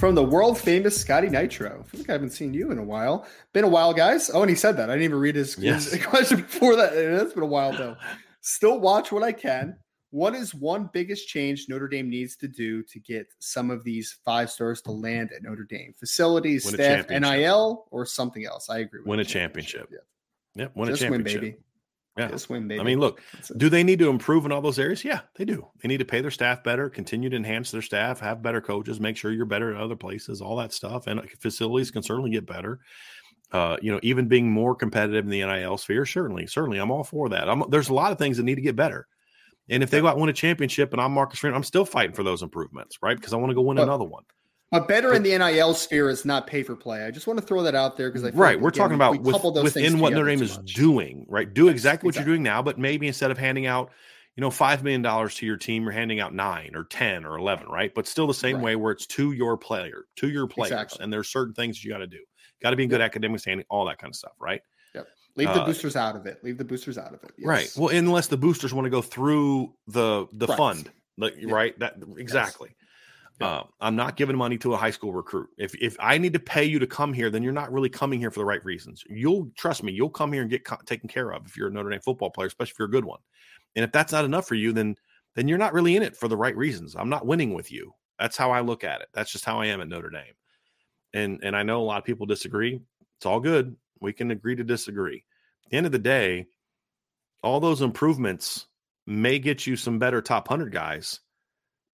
From the world famous Scotty Nitro. I feel like I haven't seen you in a while. Been a while, guys. Oh, and he said that. I didn't even read his, yes. his question before that. It's been a while though. Still watch what I can. What is one biggest change Notre Dame needs to do to get some of these five stars to land at Notre Dame? Facilities, win staff, NIL, or something else? I agree. win a championship. championship. Yeah. Yep. Win Just a championship. Win, baby. Yeah. Just win, baby. I mean, look, do they need to improve in all those areas? Yeah, they do. They need to pay their staff better, continue to enhance their staff, have better coaches, make sure you're better at other places, all that stuff. And facilities can certainly get better. Uh, you know, even being more competitive in the NIL sphere, certainly, certainly, I'm all for that. I'm, there's a lot of things that need to get better. And if they go out and win a championship and I'm Marcus Freeman, I'm still fighting for those improvements, right? Because I want to go win but, another one. But better in the NIL sphere is not pay for play. I just want to throw that out there because I right. Like, we're again, talking about we with, within what Notre Dame is much. doing. Right, do exactly what exactly. you're doing now, but maybe instead of handing out, you know, five million dollars to your team, you're handing out nine or ten or eleven. Right, but still the same right. way where it's to your player, to your players, exactly. and there's certain things you got to do. Got to be in good yep. academic standing, all that kind of stuff. Right. Yep. Leave the uh, boosters out of it. Leave the boosters out of it. Yes. Right. Well, unless the boosters want to go through the the right. fund, like, right? That exactly. Yes. Uh, I'm not giving money to a high school recruit. If if I need to pay you to come here, then you're not really coming here for the right reasons. You'll trust me. You'll come here and get co- taken care of if you're a Notre Dame football player, especially if you're a good one. And if that's not enough for you, then then you're not really in it for the right reasons. I'm not winning with you. That's how I look at it. That's just how I am at Notre Dame. And and I know a lot of people disagree. It's all good. We can agree to disagree. At the end of the day, all those improvements may get you some better top 100 guys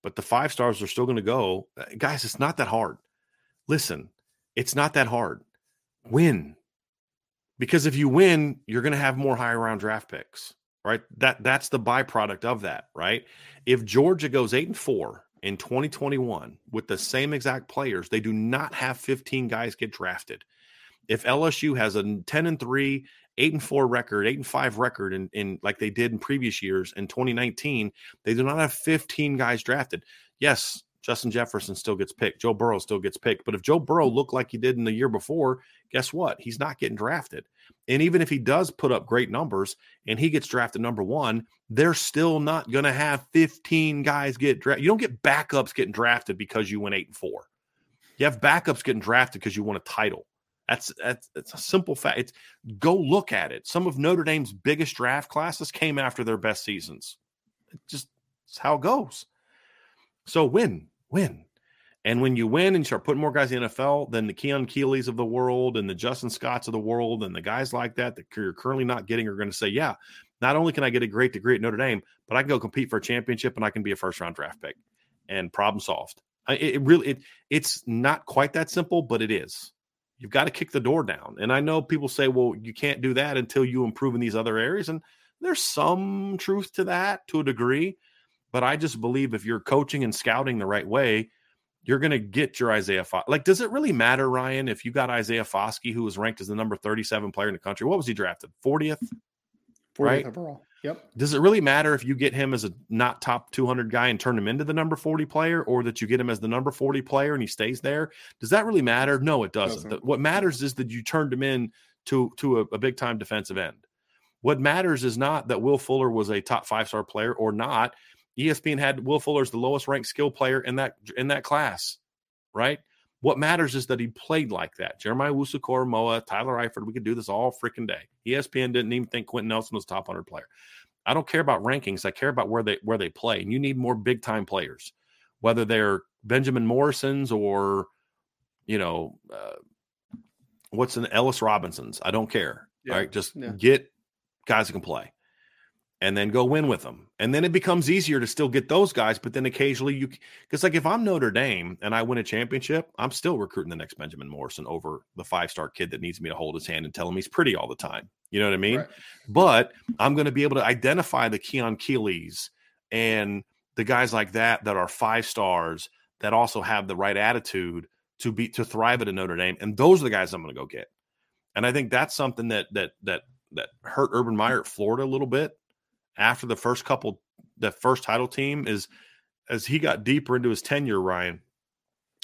but the five stars are still going to go. Uh, guys, it's not that hard. Listen, it's not that hard. Win. Because if you win, you're going to have more high round draft picks, right? That that's the byproduct of that, right? If Georgia goes 8 and 4 in 2021 with the same exact players, they do not have 15 guys get drafted. If LSU has a 10 and 3 eight and four record, eight and five record in, in like they did in previous years in 2019, they do not have 15 guys drafted. Yes, Justin Jefferson still gets picked. Joe Burrow still gets picked. But if Joe Burrow mm. looked like he did in the year before, guess what? He's not getting drafted. And even if he does put up great numbers and he gets drafted number one, they're still not going to have 15 guys get drafted. You don't get backups getting drafted because you went eight and four. You have backups getting drafted because you won a title. That's that's it's a simple fact. It's go look at it. Some of Notre Dame's biggest draft classes came after their best seasons. It just it's how it goes. So win, win. And when you win and you start putting more guys in the NFL, then the Keon Keeleys of the world and the Justin Scotts of the world and the guys like that that you're currently not getting are going to say, yeah, not only can I get a great degree at Notre Dame, but I can go compete for a championship and I can be a first round draft pick and problem solved. It, it really, it, it's not quite that simple, but it is. You've got to kick the door down. And I know people say, well, you can't do that until you improve in these other areas. And there's some truth to that to a degree. But I just believe if you're coaching and scouting the right way, you're going to get your Isaiah Foskey. Like, does it really matter, Ryan, if you got Isaiah Foskey, who was ranked as the number 37 player in the country? What was he drafted? 40th? 40th right? overall. Yep. Does it really matter if you get him as a not top 200 guy and turn him into the number 40 player, or that you get him as the number 40 player and he stays there? Does that really matter? No, it doesn't. doesn't. What matters is that you turned him in to to a, a big time defensive end. What matters is not that Will Fuller was a top five star player or not. ESPN had Will Fuller as the lowest ranked skill player in that in that class, right? What matters is that he played like that. Jeremiah Owusu-Koramoah, Tyler Eifert, we could do this all freaking day. ESPN didn't even think Quenton Nelson was top 100 player. I don't care about rankings. I care about where they where they play. And you need more big time players, whether they're Benjamin Morrison's or, you know, uh, what's an Ellis Robinson's. I don't care. Yeah. Right, just yeah. get guys who can play and then go win with them. And then it becomes easier to still get those guys. But then occasionally you, because like if I'm Notre Dame and I win a championship, I'm still recruiting the next Benjamin Morrison over the five star kid that needs me to hold his hand and tell him he's pretty all the time. You know what I mean? Right. But I'm going to be able to identify the Keon Keeleys and the guys like that that are five stars that also have the right attitude to be to thrive at a Notre Dame. And those are the guys I'm going to go get. And I think that's something that that that that hurt Urban Meyer at Florida a little bit after the first couple, the first title team is as he got deeper into his tenure, Ryan.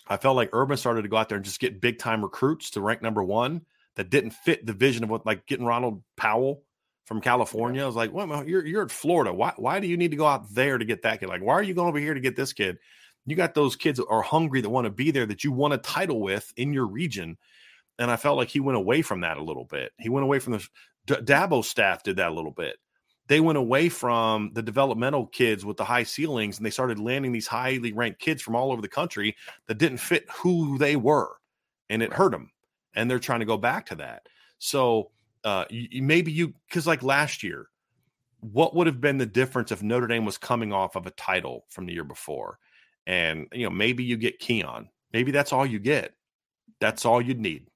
I felt like Urban started to go out there and just get big time recruits to rank number one that didn't fit the vision of what, like getting Ronald Powell from California. I was like, well, you're you're at Florida. Why why do you need to go out there to get that kid? Like, why are you going over here to get this kid? You got those kids that are hungry that want to be there that you want a title with in your region. And I felt like he went away from that a little bit. He went away from the Dabo staff did that a little bit they went away from the developmental kids with the high ceilings and they started landing these highly ranked kids from all over the country that didn't fit who they were and it hurt them and they're trying to go back to that. So uh you, maybe you because like last year what would have been the difference if notre dame was coming off of a title from the year before? And you know maybe you get keon. Maybe that's all you get. That's all you'd need.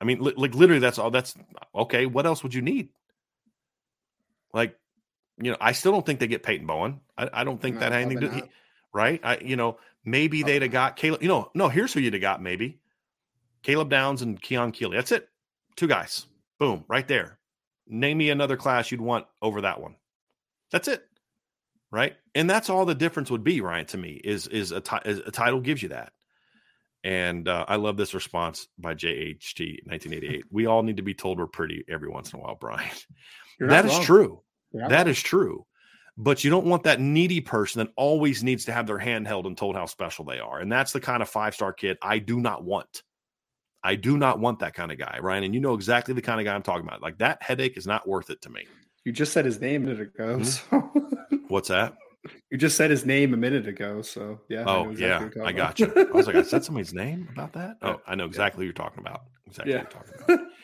I mean li- like literally that's all that's okay what else would you need? Like you know, I still don't think they get Peyton Bowen. I, I don't think no, that had anything to do, right? I, you know, maybe they'd have got Caleb. You know, no, here's who you'd have got maybe Caleb Downs and Keon Keeley. That's it. Two guys. Boom, right there. Name me another class you'd want over that one. That's it. Right. And that's all the difference would be, Ryan, to me, is is a, t- is a title gives you that. And uh, I love this response by JHT 1988. we all need to be told we're pretty every once in a while, Brian. That is true. Yeah. That is true. But you don't want that needy person that always needs to have their hand held and told how special they are. And that's the kind of five star kid I do not want. I do not want that kind of guy, Ryan. And you know exactly the kind of guy I'm talking about. Like that headache is not worth it to me. You just said his name a minute ago. Mm-hmm. So. What's that? You just said his name a minute ago. So yeah. Oh, I exactly yeah. I got you. I was like, I said somebody's name about that. Oh, I know exactly yeah. what you're talking about. Exactly yeah. what you're talking about.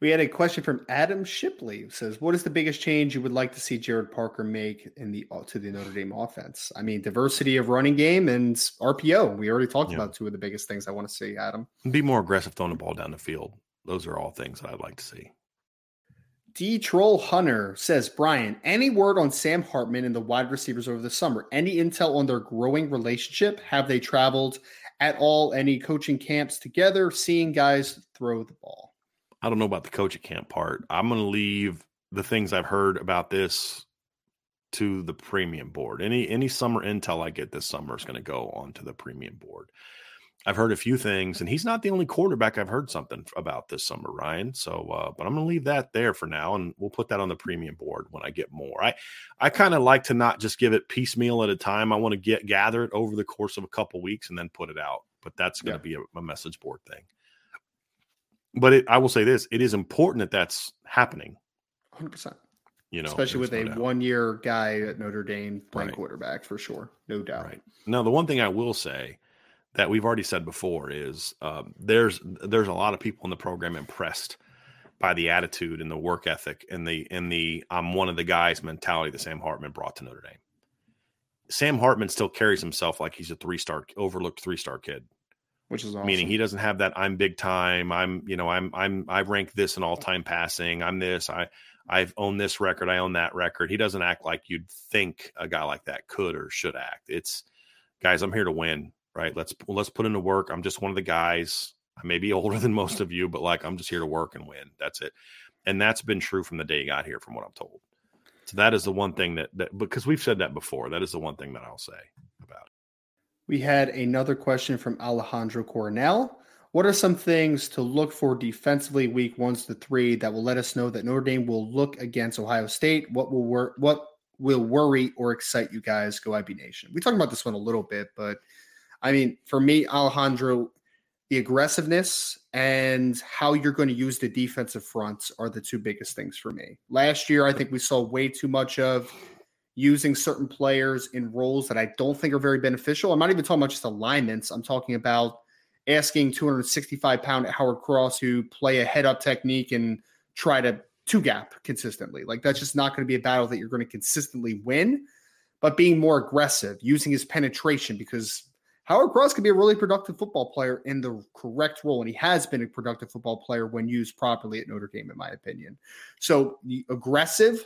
We had a question from Adam Shipley who says, "What is the biggest change you would like to see Gerad Parker make in the uh, to the Notre Dame offense? I mean, diversity of running game and RPO. We already talked yeah. about two of the biggest things I want to see. Adam, be more aggressive throwing the ball down the field. Those are all things that I'd like to see." D Troll Hunter says, Brian, any word on Sam Hartman and the wide receivers over the summer? Any intel on their growing relationship? Have they traveled at all? Any coaching camps together? Seeing guys throw the ball? I don't know about the coaching camp part. I'm going to leave the things I've heard about this to the premium board. Any any summer intel I get this summer is going to go onto the premium board. I've heard a few things, and he's not the only quarterback I've heard something about this summer, Ryan. So, uh, but I'm going to leave that there for now, and we'll put that on the premium board when I get more. I I kind of like to not just give it piecemeal at a time. I want to get gather it over the course of a couple weeks and then put it out. But that's going to yeah. be a, a message board thing but it, I will say this: it is important that that's happening. Hundred percent. You know, especially with no a doubt. one-year guy at Notre Dame playing right. quarterback for sure, no doubt. Right. Now, the one thing I will say that we've already said before is um, there's there's a lot of people in the program impressed by the attitude and the work ethic and the and the I'm one of the guys mentality that Sam Hartman brought to Notre Dame. Sam Hartman still carries himself like he's a three star overlooked three star kid which is awesome. meaning he doesn't have that I'm big time. I'm you know I'm I'm I rank this in all time passing. I'm this. I I've owned this record. I own that record. He doesn't act like you'd think a guy like that could or should act. It's guys. I'm here to win. Right. Let's let's put into work. I'm just one of the guys. I may be older than most of you, but like I'm just here to work and win. That's it. And that's been true from the day he got here, from what I'm told. So that is the one thing that that because we've said that before. That is the one thing that I'll say. We had another question from Alejandro Coronel. What are some things to look for defensively week ones to three that will let us know that Notre Dame will look against Ohio State? What will work? What will worry or excite you guys? Go IB Nation. We talked about this one a little bit, but I mean, for me, Alejandro, the aggressiveness and how you're going to use the defensive fronts are the two biggest things for me. Last year, I think we saw way too much of using certain players in roles that I don't think are very beneficial. I'm not even talking about just alignments. I'm talking about asking 265 pound Howard Cross who play a head up technique and try to two gap consistently. Like that's just not going to be a battle that you're going to consistently win. But being more aggressive, using his penetration, because Howard Cross can be a really productive football player in the correct role, and he has been a productive football player when used properly at Notre Dame, in my opinion. So aggressive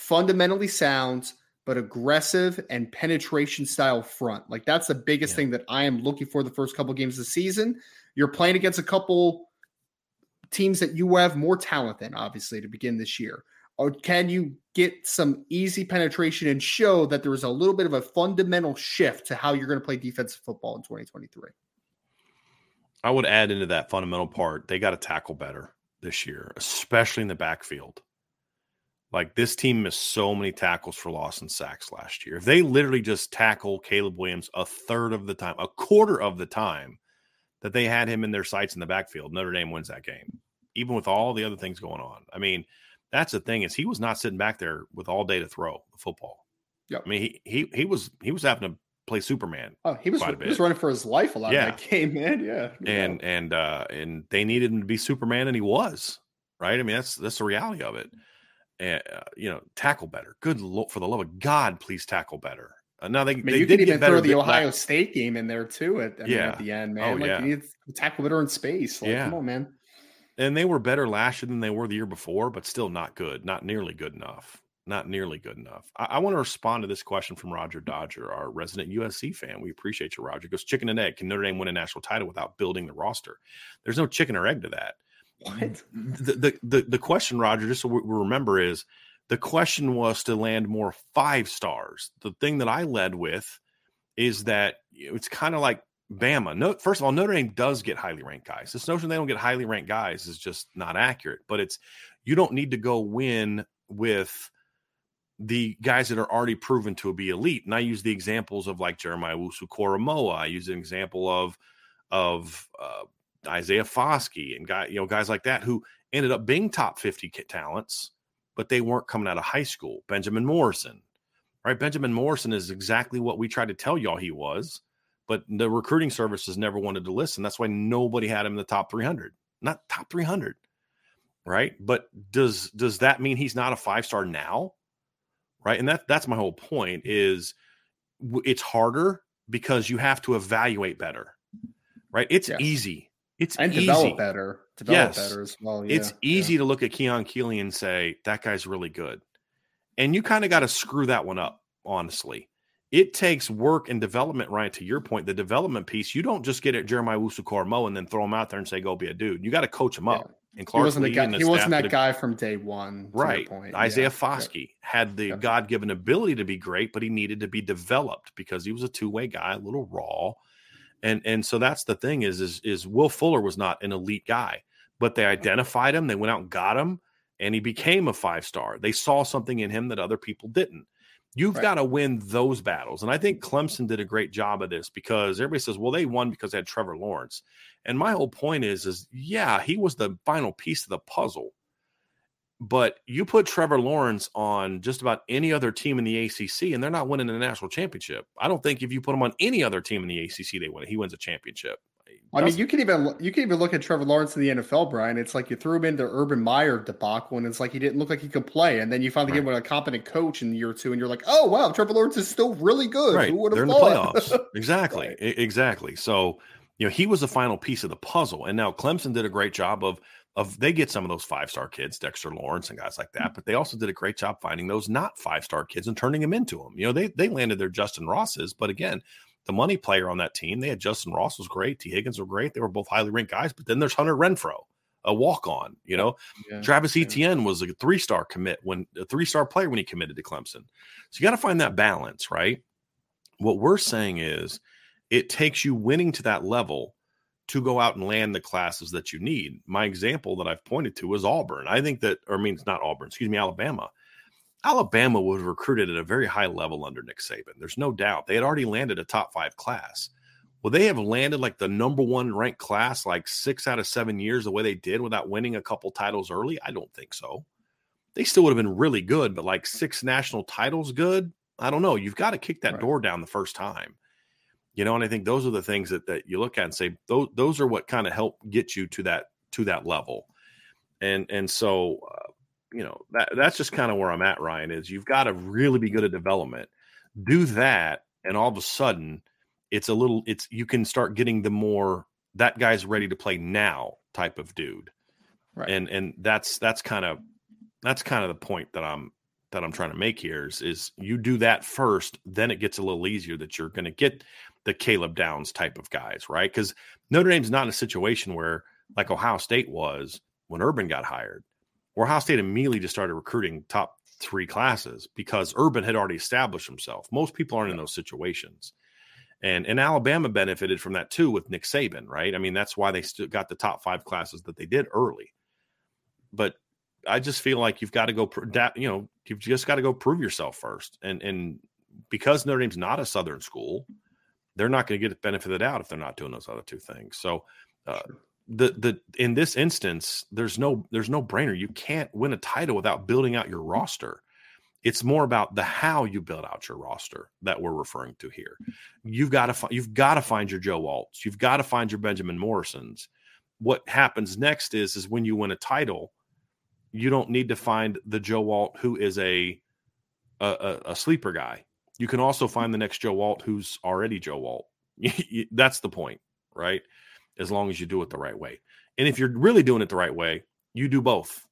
fundamentally sound, but aggressive and penetration style front. Like that's the biggest yeah. thing that I am looking for the first couple games of the season. You're playing against a couple teams that you have more talent than, obviously, to begin this year. Or can you get some easy penetration and show that there is a little bit of a fundamental shift to how you're going to play defensive football in 2023? I would add into that fundamental part, they got to tackle better this year, especially in the backfield. Like this team missed so many tackles for loss and sacks last year. If they literally just tackle Caleb Williams a third of the time, a quarter of the time that they had him in their sights in the backfield, Notre Dame wins that game, even with all the other things going on. I mean, that's the thing is he was not sitting back there with all day to throw the football. Yeah, I mean, he he he was he was having to play Superman. Oh, he was he was running for his life a lot yeah. of that game, man. Yeah. And and uh and they needed him to be Superman, and he was right. I mean, that's that's the reality of it uh, you know, tackle better. Good lord, for the love of God, please tackle better. Uh, now they, I mean, they you did even throw the Ohio that. State game in there too. At, I mean, yeah. at the end, man. Oh, like yeah. you need to tackle better in space. Like, yeah. come on, man. And they were better last year than they were the year before, but still not good. Not nearly good enough. Not nearly good enough. I, I want to respond to this question from Roger Dodger, our resident USC fan. We appreciate you, Roger. Goes chicken and egg. Can Notre Dame win a national title without building the roster? There's no chicken or egg to that. What? The the the, the question, Roger, just so we remember is the question was to land more five stars. The thing that I led with is that it's kind of like Bama. No, first of all, Notre Dame does get highly ranked guys. This notion they don't get highly ranked guys is just not accurate. But it's you don't need to go win with the guys that are already proven to be elite. And I use the examples of like Jeremiah Owusu-Koramoah. I use an example of of uh, Isaiah Foskey and guy, you know, guys like that who ended up being top 50 talents but they weren't coming out of high school. Benjamin Morrison, right? Benjamin Morrison is exactly what we tried to tell y'all he was, but the recruiting services never wanted to listen. That's why nobody had him in the top 300, not top 300. right? But does does that mean he's not a five star now? Right, and that that's my whole point. Is it's harder because you have to evaluate better, right? It's yes. easy. It's and easy. develop better. Develop yes. better as well. Yeah. It's easy yeah. to look at Keon Keeley and say that guy's really good, and you kind of got to screw that one up. Honestly, it takes work and development, right? To your point, the development piece, you don't just get at Jeremiah Owusu-Koramoah and then throw him out there and say, go be a dude. You got to coach him up. And Clark he wasn't, Lee guy, he wasn't that guy from day one. Right. Isaiah yeah. Foskey had the God given ability to be great, but he needed to be developed because he was a two way guy, a little raw. And and so that's the thing is, is is Will Fuller was not an elite guy, but they mm-hmm. identified him, they went out and got him, and he became a five star. They saw something in him that other people didn't. You've right. got to win those battles. And I think Clemson did a great job of this because everybody says, well, they won because they had Trevor Lawrence. And my whole point is, is yeah, he was the final piece of the puzzle. But you put Trevor Lawrence on just about any other team in the ACC, and they're not winning the national championship. I don't think if you put him on any other team in the ACC, they win. He wins a championship. I mean, you can even you can even look at Trevor Lawrence in the NFL, Brian. It's like you threw him into Urban Meyer debacle, and it's like he didn't look like he could play. And then you finally right. get him with a competent coach in year two, and you're like, oh wow, Trevor Lawrence is still really good. Right, Who they're in the playoffs. exactly, right. exactly. So you know he was the final piece of the puzzle, and now Clemson did a great job of of they get some of those five star kids, Dexter Lawrence and guys like that, mm. but they also did a great job finding those not five star kids and turning them into them. You know, they they landed their Justyn Rosses, but again the money player on that team. They had Justyn Ross was great, Tee Higgins were great. They were both highly ranked guys. But then there's Hunter Renfrow, a walk on. You know, yeah, Travis yeah. Etienne was a three star commit when a three star player when he committed to Clemson. So you got to find that balance, right? What we're saying is it takes you winning to that level to go out and land the classes that you need. My example that I've pointed to is Auburn. I think that, or I mean, it's not Auburn, excuse me, Alabama. Alabama was recruited at a very high level under Nick Saban. There's no doubt. They had already landed a top five class. Well, they have landed like the number one ranked class like six out of seven years the way they did without winning a couple titles early? I don't think so. They still would have been really good, but like six national titles good? I don't know. You've got to kick that right. door down the first time. You know, and I think those are the things that, that you look at and say those those are what kind of help get you to that to that level. And and so uh, you know that that's just kind of where I'm at. Ryan is you've got to really be good at development. Do that, and all of a sudden, it's a little. It's you can start getting the more that guy's ready to play now type of dude, right? And and that's that's kind of that's kind of the point that I'm that I'm trying to make here is is you do that first, then it gets a little easier that you're going to get the Caleb Downs type of guys, right? Because Notre Dame's not in a situation where like Ohio State was when Urban got hired where Ohio State immediately just started recruiting top three classes because Urban had already established himself. Most people aren't in those situations. And and Alabama benefited from that too with Nick Saban, right? I mean, that's why they still got the top five classes that they did early. But I just feel like you've got to go, you know, you've just got to go prove yourself first. And and because Notre Dame's not a Southern school, they're not going to get the benefit of the doubt if they're not doing those other two things. So uh, sure. the the in this instance there's no there's no brainer. You can't win a title without building out your roster. It's more about the how you build out your roster that we're referring to here. You've got to find you've got to find your joe Alts. you've got to find your benjamin morrisons. What happens next is is when you win a title you don't need to find the joe Alt who is a a, a sleeper guy you can also find the next joe Alt who's already joe Alt. that's the point right as long as you do it the right way. And if you're really doing it the right way, you do both.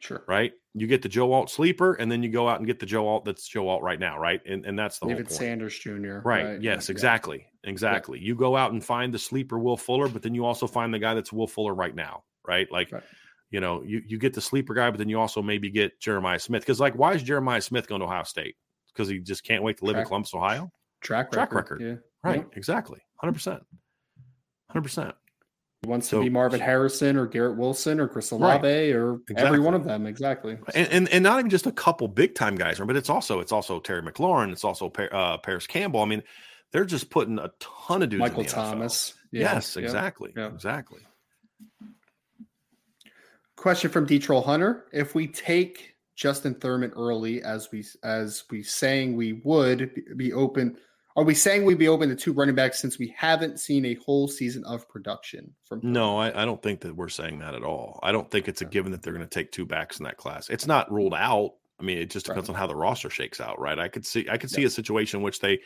Sure. Right. You get the Joe Alt sleeper, and then you go out and get the Joe Alt that's Joe Alt right now. Right. And and that's the David Sanders Jr. Right. right. Yes. Exactly. Exactly. Yeah. You go out and find the sleeper Will Fuller, but then you also find the guy that's Will Fuller right now. Right. Like. Right. You know, you, you get the sleeper guy, but then you also maybe get Jeremiah Smith. Because, like, why is Jeremiah Smith going to Ohio State? Because he just can't wait to live Track. in Columbus, Ohio? Track record. Track record. Yeah. Right. Yeah. Exactly. 100%. 100% wants so, to be Marvin Harrison or Garrett Wilson or Chris Olave right. or exactly. every one of them. Exactly. And, and, and not even just a couple big time guys, but it's also it's also Terry McLaurin. It's also uh, Parris Campbell. I mean, they're just putting a ton of dudes. Michael Thomas. Yeah. Yes, exactly. Yeah. Exactly. Question from D Troll Hunter: If we take Justin Thurman early, as we as we saying we would be open, Are we saying we'd be open to two running backs since we haven't seen a whole season of production from? No, I, I don't think that we're saying that at all. I don't think it's a given that they're going to take two backs in that class. It's not ruled out. I mean, it just depends right. on how the roster shakes out, right? I could see I could see yeah. a situation in which they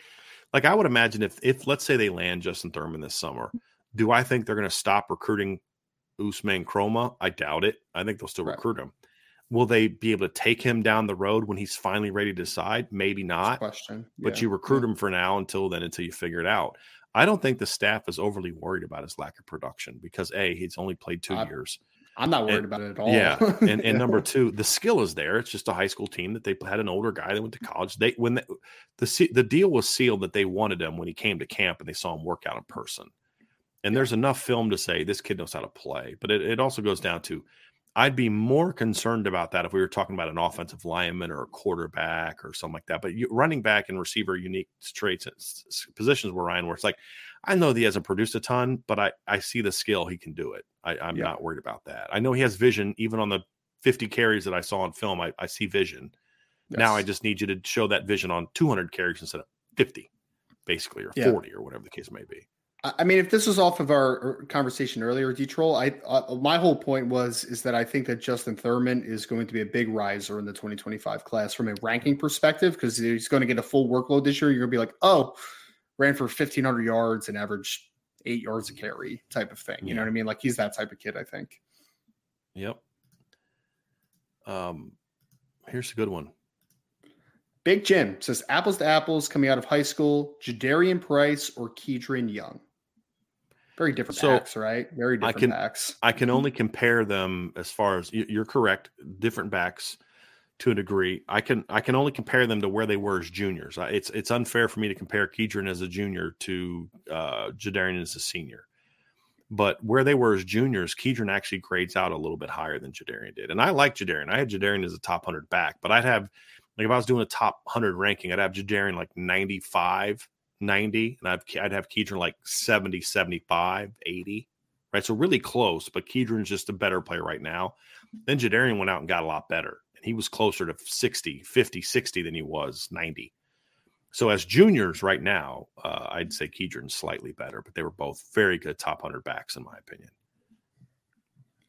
like I would imagine if if let's say they land Justin Thurman this summer, do I think they're going to stop recruiting Usman Chroma? I doubt it. I think they'll still right. recruit him. Will they be able to take him down the road when he's finally ready to decide? Maybe not. Question. Yeah. But you recruit yeah. him for now until then, until you figure it out. I don't think the staff is overly worried about his lack of production because a he's only played two years. I'm not worried and, about it at all. Yeah, and, and number two, the skill is there. It's just a high school team that they had an older guy that went to college. They when the the, the deal was sealed that they wanted him when he came to camp and they saw him work out in person. And there's enough film to say this kid knows how to play. But it, it also goes down to I'd be more concerned about that if we were talking about an offensive lineman or a quarterback or something like that. But you, running back and receiver, unique traits, positions where Ryan, where it's like, I know that he hasn't produced a ton, but I, I see the skill he can do it. I, am yeah. not worried about that. I know he has vision, even on the 50 carries that I saw on film. I, I see vision. Yes. Now I just need you to show that vision on 200 carries instead of 50, basically, or yeah. 40, or whatever the case may be. I mean, if this was off of our conversation earlier, Detroll, I uh, my whole point was is that I think that Justin Thurman is going to be a big riser in the 2025 class from a ranking perspective because he's going to get a full workload this year. You're going to be like, oh, ran for 1,500 yards and averaged eight yards a carry type of thing. You yeah. know what I mean? Like he's that type of kid. I think. Yep. Um, here's a good one. Big Jim says apples to apples coming out of high school, Jadarian Price or Kedren Young. Very different so backs, right? Very different I can, backs. I can only compare them as far as you're correct. Different backs to a degree. I can I can only compare them to where they were as juniors. It's it's unfair for me to compare Kedren as a junior to uh, Jadarian as a senior. But where they were as juniors, Kedren actually grades out a little bit higher than Jadarian did. And I like Jadarian. I had Jadarian as a top 100 back, but I'd have, like, if I was doing a top 100 ranking, I'd have Jadarian like 95 90, and I'd, I'd have Kedren like 70, 75, 80, right? So really close, but Kedren's just a better player right now. Then Jadarian went out and got a lot better, and he was closer to 60, 50, 60 than he was 90. So as juniors right now, uh, I'd say Kedren's slightly better, but they were both very good top 100 backs, in my opinion.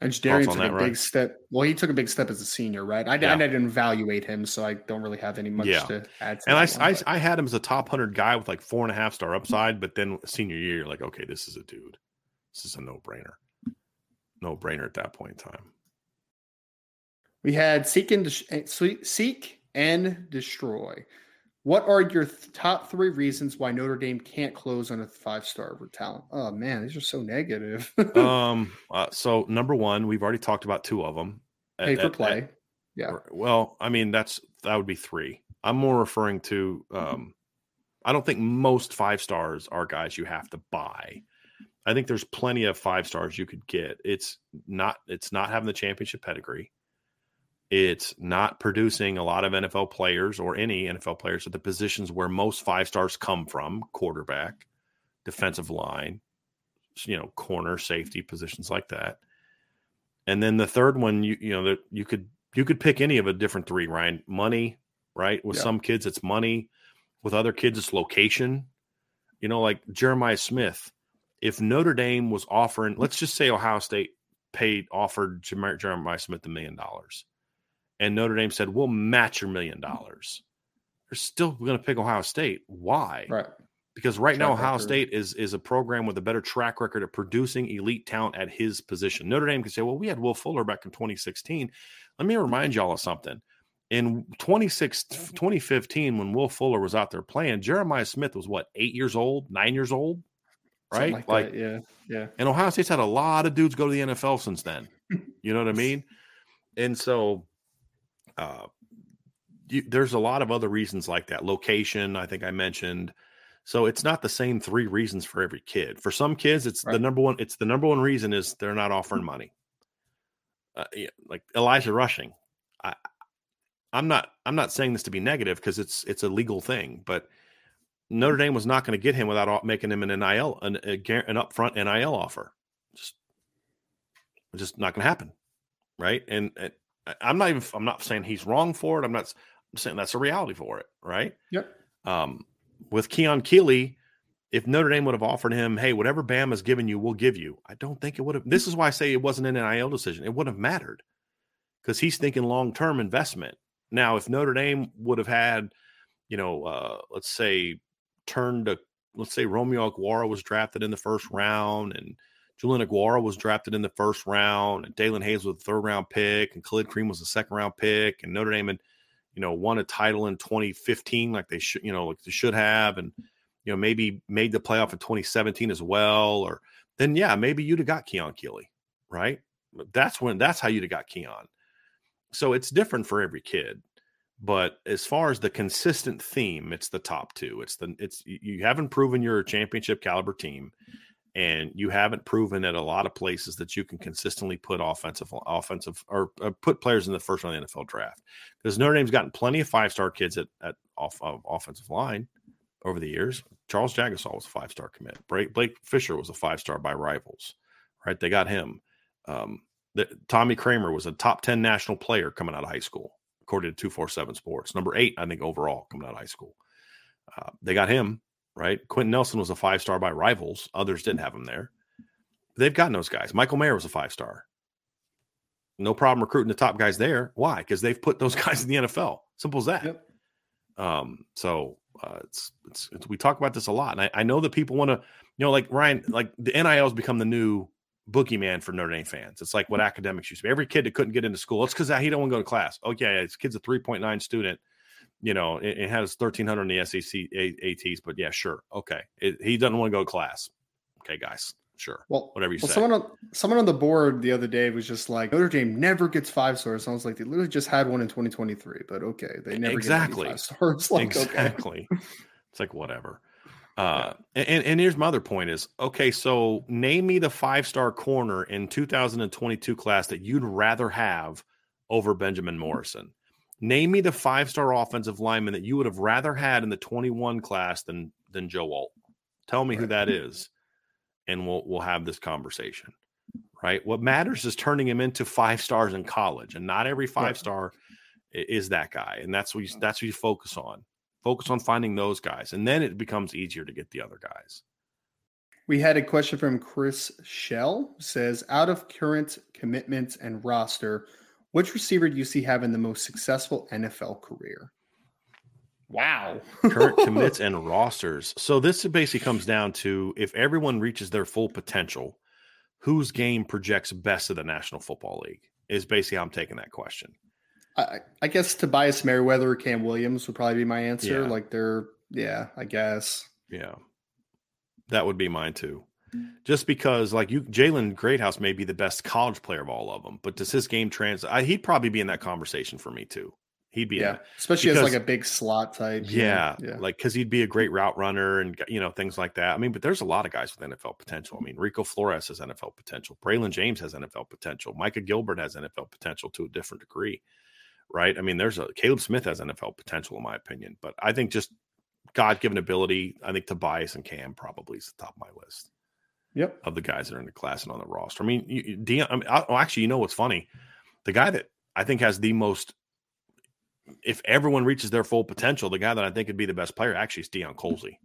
And Darian took that, a right? big step. Well, he took a big step as a senior, right? I, yeah. I, didn't evaluate him, so I don't really have any much yeah. to add. To and I, I, I, had him as a top hundred guy with like four and a half star upside, but then senior year, you're like, okay, this is a dude. This is a no brainer. No brainer at that point in time. We had seek and eh, seek and destroy. What are your th- top three reasons why Notre Dame can't close on a five star talent? Oh man, these are so negative. um. Uh, so number one, we've already talked about two of them. Pay at, for play. At, yeah. Well, I mean that's that would be three. I'm more referring to. Um, I don't think most five stars are guys you have to buy. I think there's plenty of five stars you could get. It's not. It's not having the championship pedigree. It's not producing a lot of NFL players or any NFL players at the positions where most five stars come from quarterback, defensive line, you know, corner, safety positions like that. And then the third one, you you know, that you could you could pick any of a different three, Ryan. Money, right? With yeah. some kids, it's money. With other kids, it's location. You know, like Jeremiah Smith. If Notre Dame was offering, let's just say Ohio State paid offered Jeremiah Smith a million dollars and Notre Dame said, "We'll match your million mm. dollars," they're still going to pick Ohio State. Why? Right. Because right track now Ohio record. State is is a program with a better track record of producing elite talent at his position. Notre Dame can say, "Well, we had Will Fuller back in 2016." Let me remind y'all of something. In 26, 2015, when Will Fuller was out there playing, Jeremiah Smith was what eight years old, nine years old, right? Like, like yeah, yeah. And Ohio State's had a lot of dudes go to the NFL since then. you know what I mean? And so uh, you, there's a lot of other reasons like that. Location, I think I mentioned. So it's not the same three reasons for every kid. For some kids, it's right. the number one. It's the number one reason is they're not offering money. Uh, yeah, like Elijah Rushing, I, I'm not. I'm not saying this to be negative because it's it's a legal thing, but Notre Dame was not going to get him without making him an NIL, an, a, an upfront NIL offer. Just, just not going to happen, right? And, and I'm not even I'm not saying he's wrong for it. I'm not I'm saying that's a reality for it, right? Yep. Um, with Keon Keeley, if Notre Dame would have offered him, hey, whatever Bama's given you, we'll give you. I don't think it would have. This is why I say it wasn't an NIL decision. It wouldn't have mattered because he's thinking long term investment. Now, if Notre Dame would have had, you know, uh, let's say turned to, let's say Romeo Okwara was drafted in the first round and Julian Okwara was drafted in the first round and Daelin Hayes was a third round pick and Khalid Kareem was a second round pick and Notre Dame had, you know, won a title in 2015 like they should, you know, like they should have. And, you know, maybe made the playoff in 2017 as well. Or then, yeah, maybe you'd have got Keon Keeley, right? That's when, that's how you'd have got Keon. So it's different for every kid. But as far as the consistent theme, it's the top two. It's the it's you haven't proven you're a championship caliber team, and you haven't proven at a lot of places that you can consistently put offensive offensive or, or put players in the first round of the NFL draft. Because Notre Dame's gotten plenty of five star kids at at off of offensive line over the years. Charles Jagusah was a five star commit. Blake, Fisher was a five star by rivals, right? They got him. Um, the, Tommy Kraemer was a top 10 national player coming out of high school, according to 247 Sports. Number eight, I think, overall coming out of high school. Uh, they got him, right? Quenton Nelson was a five star by rivals. Others didn't have him there. They've gotten those guys. Michael Mayer was a five star. No problem recruiting the top guys there. Why? Because they've put those guys in the NFL. Simple as that. Yep. Um, so uh, it's, it's, it's, we talk about this a lot, and I, I know that people want to, you know, like Ryan, like the NIL has become the new boogeyman for Notre Dame fans. It's like what mm-hmm. academics used to be. Every kid that couldn't get into school, it's because he don't want to go to class. Okay, oh, his kid's a 3.9 student. You know, it, it has 1,300 in the SEC ATs, but yeah, sure. Okay. It, he doesn't want to go to class. Okay, guys. Sure. Well, whatever you well, say. Someone on, someone on the board the other day was just like, Notre Dame never gets five stars. I was like, they literally just had one in 2023, but okay. They never exactly. get five stars. Like, exactly. Okay. it's like, whatever. Uh, and, and here's my other point is okay, so name me the five star corner in 2022 class that you'd rather have over Benjamin Morrison. Name me the five star offensive lineman that you would have rather had in the 21 class than than Joe Alt. Tell me right. who that is, and we'll we'll have this conversation. Right. What matters is turning him into five stars in college, and not every five star is that guy. And that's what you, that's what you focus on. Focus on finding those guys, and then it becomes easier to get the other guys. We had a question from Chris Shell says, out of current commitments and roster, which receiver do you see having the most successful NFL career? Wow. current commits and rosters. So this basically comes down to if everyone reaches their full potential, whose game projects best of the National Football League? Is basically how I'm taking that question. I, I guess Tobias Merriweather or Cam Williams would probably be my answer. Yeah. Like they're, yeah, I guess. Yeah, that would be mine too. Just because, like you, Jaden Greathouse may be the best college player of all of them, but does his game translate? He'd probably be in that conversation for me too. He'd be, yeah, especially because, as like a big slot type. Yeah, yeah. like because he'd be a great route runner and you know things like that. I mean, but there's a lot of guys with NFL potential. I mean, Rico Flores has NFL potential. Braylon James has NFL potential. Micah Gilbert has NFL potential to a different degree right? I mean, there's a Caleb Smith has NFL potential, in my opinion, but I think just God given ability, I think Tobias and Cam probably is the top of my list. Yep. Of the guys that are in the class and on the roster. I mean, you, Deion, I mean, oh, actually, you know what's funny? The guy that I think has the most, if everyone reaches their full potential, the guy that I think would be the best player actually is Deion Colzie.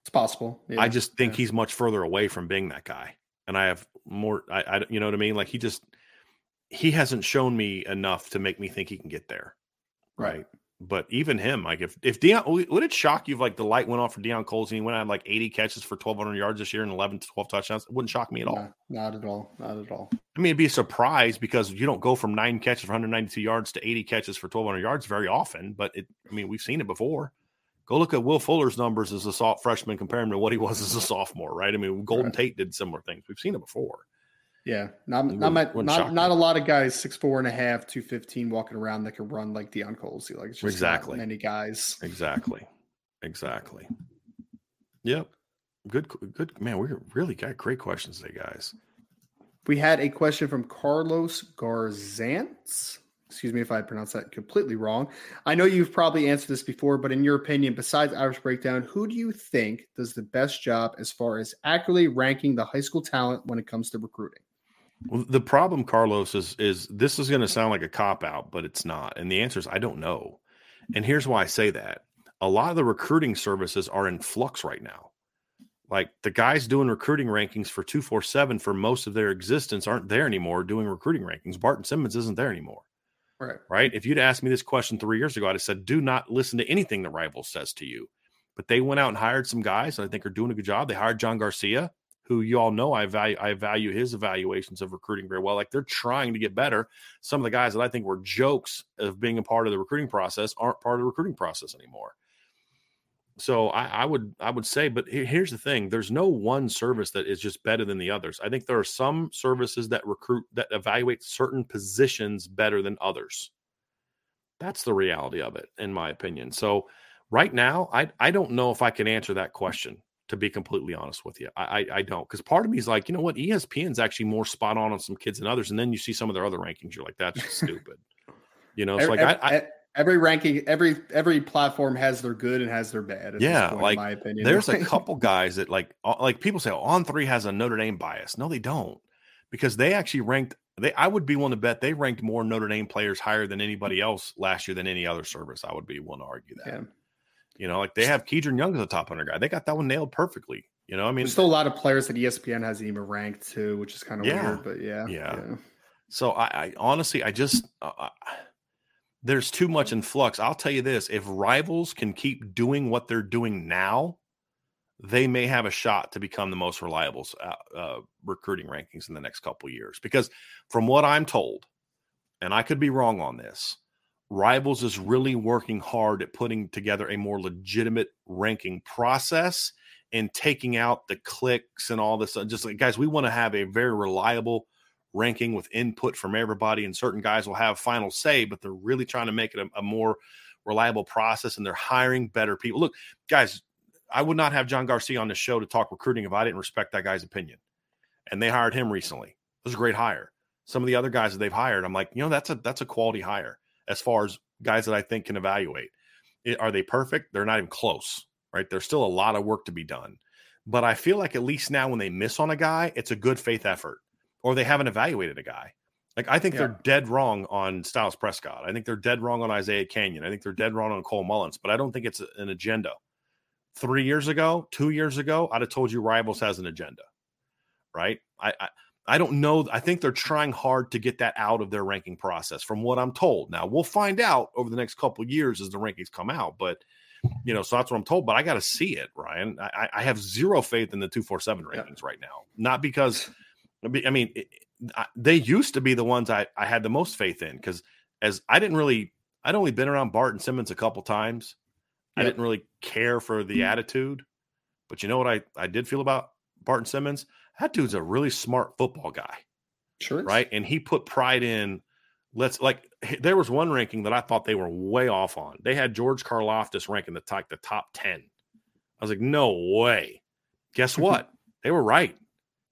It's possible. Yeah. I just think yeah. he's much further away from being that guy. And I have more, I, I, you know what I mean? Like he just, he hasn't shown me enough to make me think he can get there. Right. right. But even him, like if if Deion, would it shock you if like the light went off for Deion Colzie and he went out like 80 catches for 1,200 yards this year and 11 to 12 touchdowns? It wouldn't shock me at all. not at all. Not at all. I mean, it'd be a surprise because you don't go from nine catches for 192 yards to 80 catches for 1,200 yards very often. But it, I mean, we've seen it before. Go look at Will Fuller's numbers as a soft freshman, compare him to what he was as a sophomore, right? I mean, Golden right. Tate did similar things. We've seen it before. Yeah, not not my, not, not a lot of guys six four and a half, two fifteen walking around that can run like Deion Colzie. Like it's just exactly many guys. Exactly, exactly. Yep. Good, good man. We really got great questions today, guys. We had a question from Carlos Garzantz. Excuse me if I pronounced that completely wrong. I know you've probably answered this before, but in your opinion, besides Irish Breakdown, who do you think does the best job as far as accurately ranking the high school talent when it comes to recruiting? Well, the problem, Carlos, is is this is going to sound like a cop out, but it's not. And the answer is I don't know. And here's why I say that. a lot of the recruiting services are in flux right now. Like the guys doing recruiting rankings for 247 for most of their existence aren't there anymore doing recruiting rankings. Barton Simmons isn't there anymore. Right. Right. If you'd asked me this question three years ago, I'd have said, do not listen to anything the rival says to you. But they went out and hired some guys that I think are doing a good job. They hired John Garcia, who you all know I value I value his evaluations of recruiting very well. Like they're trying to get better. Some of the guys that I think were jokes of being a part of the recruiting process aren't part of the recruiting process anymore. So I, I would I would say, but here's the thing: there's no one service that is just better than the others. I think there are some services that recruit that evaluate certain positions better than others. That's the reality of it, in my opinion. So right now, I I don't know if I can answer that question. To be completely honest with you, I I, I don't because part of me is like, you know what, ESPN's actually more spot on on some kids than others, and then you see some of their other rankings, you're like, that's stupid. You know, it's like I, I every ranking every every platform has their good and has their bad yeah point, like my opinion there's a couple guys that like uh, like people say oh, on three has a notre dame bias no they don't because they actually ranked they i would be willing to bet they ranked more notre dame players higher than anybody else last year than any other service i would be willing to argue that yeah. You know like they have Kedren Young as a top 100 guy they got that one nailed perfectly you know i mean there's still a lot of players that espn hasn't even ranked too which is kind of yeah. weird but yeah, yeah yeah so I, I honestly i just uh, there's too much in flux. I'll tell you this if rivals can keep doing what they're doing now, they may have a shot to become the most reliable uh, uh, recruiting rankings in the next couple years. Because from what I'm told, and I could be wrong on this, Rivals is really working hard at putting together a more legitimate ranking process and taking out the clicks and all this. Uh, just like, guys, we want to have a very reliable ranking with input from everybody, and certain guys will have final say, but they're really trying to make it a, a more reliable process and they're hiring better people. Look, guys, I would not have John Garcia on the show to talk recruiting if I didn't respect that guy's opinion. And they hired him recently. It was a great hire. Some of the other guys that they've hired, I'm like, you know, that's a that's a quality hire as far as guys that I think can evaluate. It, are they perfect? They're not even close, right? There's still a lot of work to be done. But I feel like at least now when they miss on a guy, it's a good faith effort or they haven't evaluated a guy. Like I think yeah. they're dead wrong on Styles Prescott. I think they're dead wrong on Isaiah Canyon. I think they're dead wrong on Cole Mullins, but I don't think it's an agenda. Three years ago, two years ago, I'd have told you Rivals has an agenda, right? I, I I don't know. I think they're trying hard to get that out of their ranking process, from what I'm told. Now we'll find out over the next couple years as the rankings come out, but you know, so that's what I'm told. But I got to see it, Ryan. I, I, have zero faith in the two four seven rankings yeah. right now, not because I mean, it, they used to be the ones I, I had the most faith in because as I didn't really, I'd only been around Barton Simmons a couple times. Yep. I didn't really care for the mm-hmm. attitude, but you know what I, I did feel about Barton Simmons? That dude's a really smart football guy. Sure. Right. And he put pride in, let's like, there was one ranking that I thought they were way off on. They had George Karlaftis ranking the top, the top 10. I was like, no way. Guess what? they were right.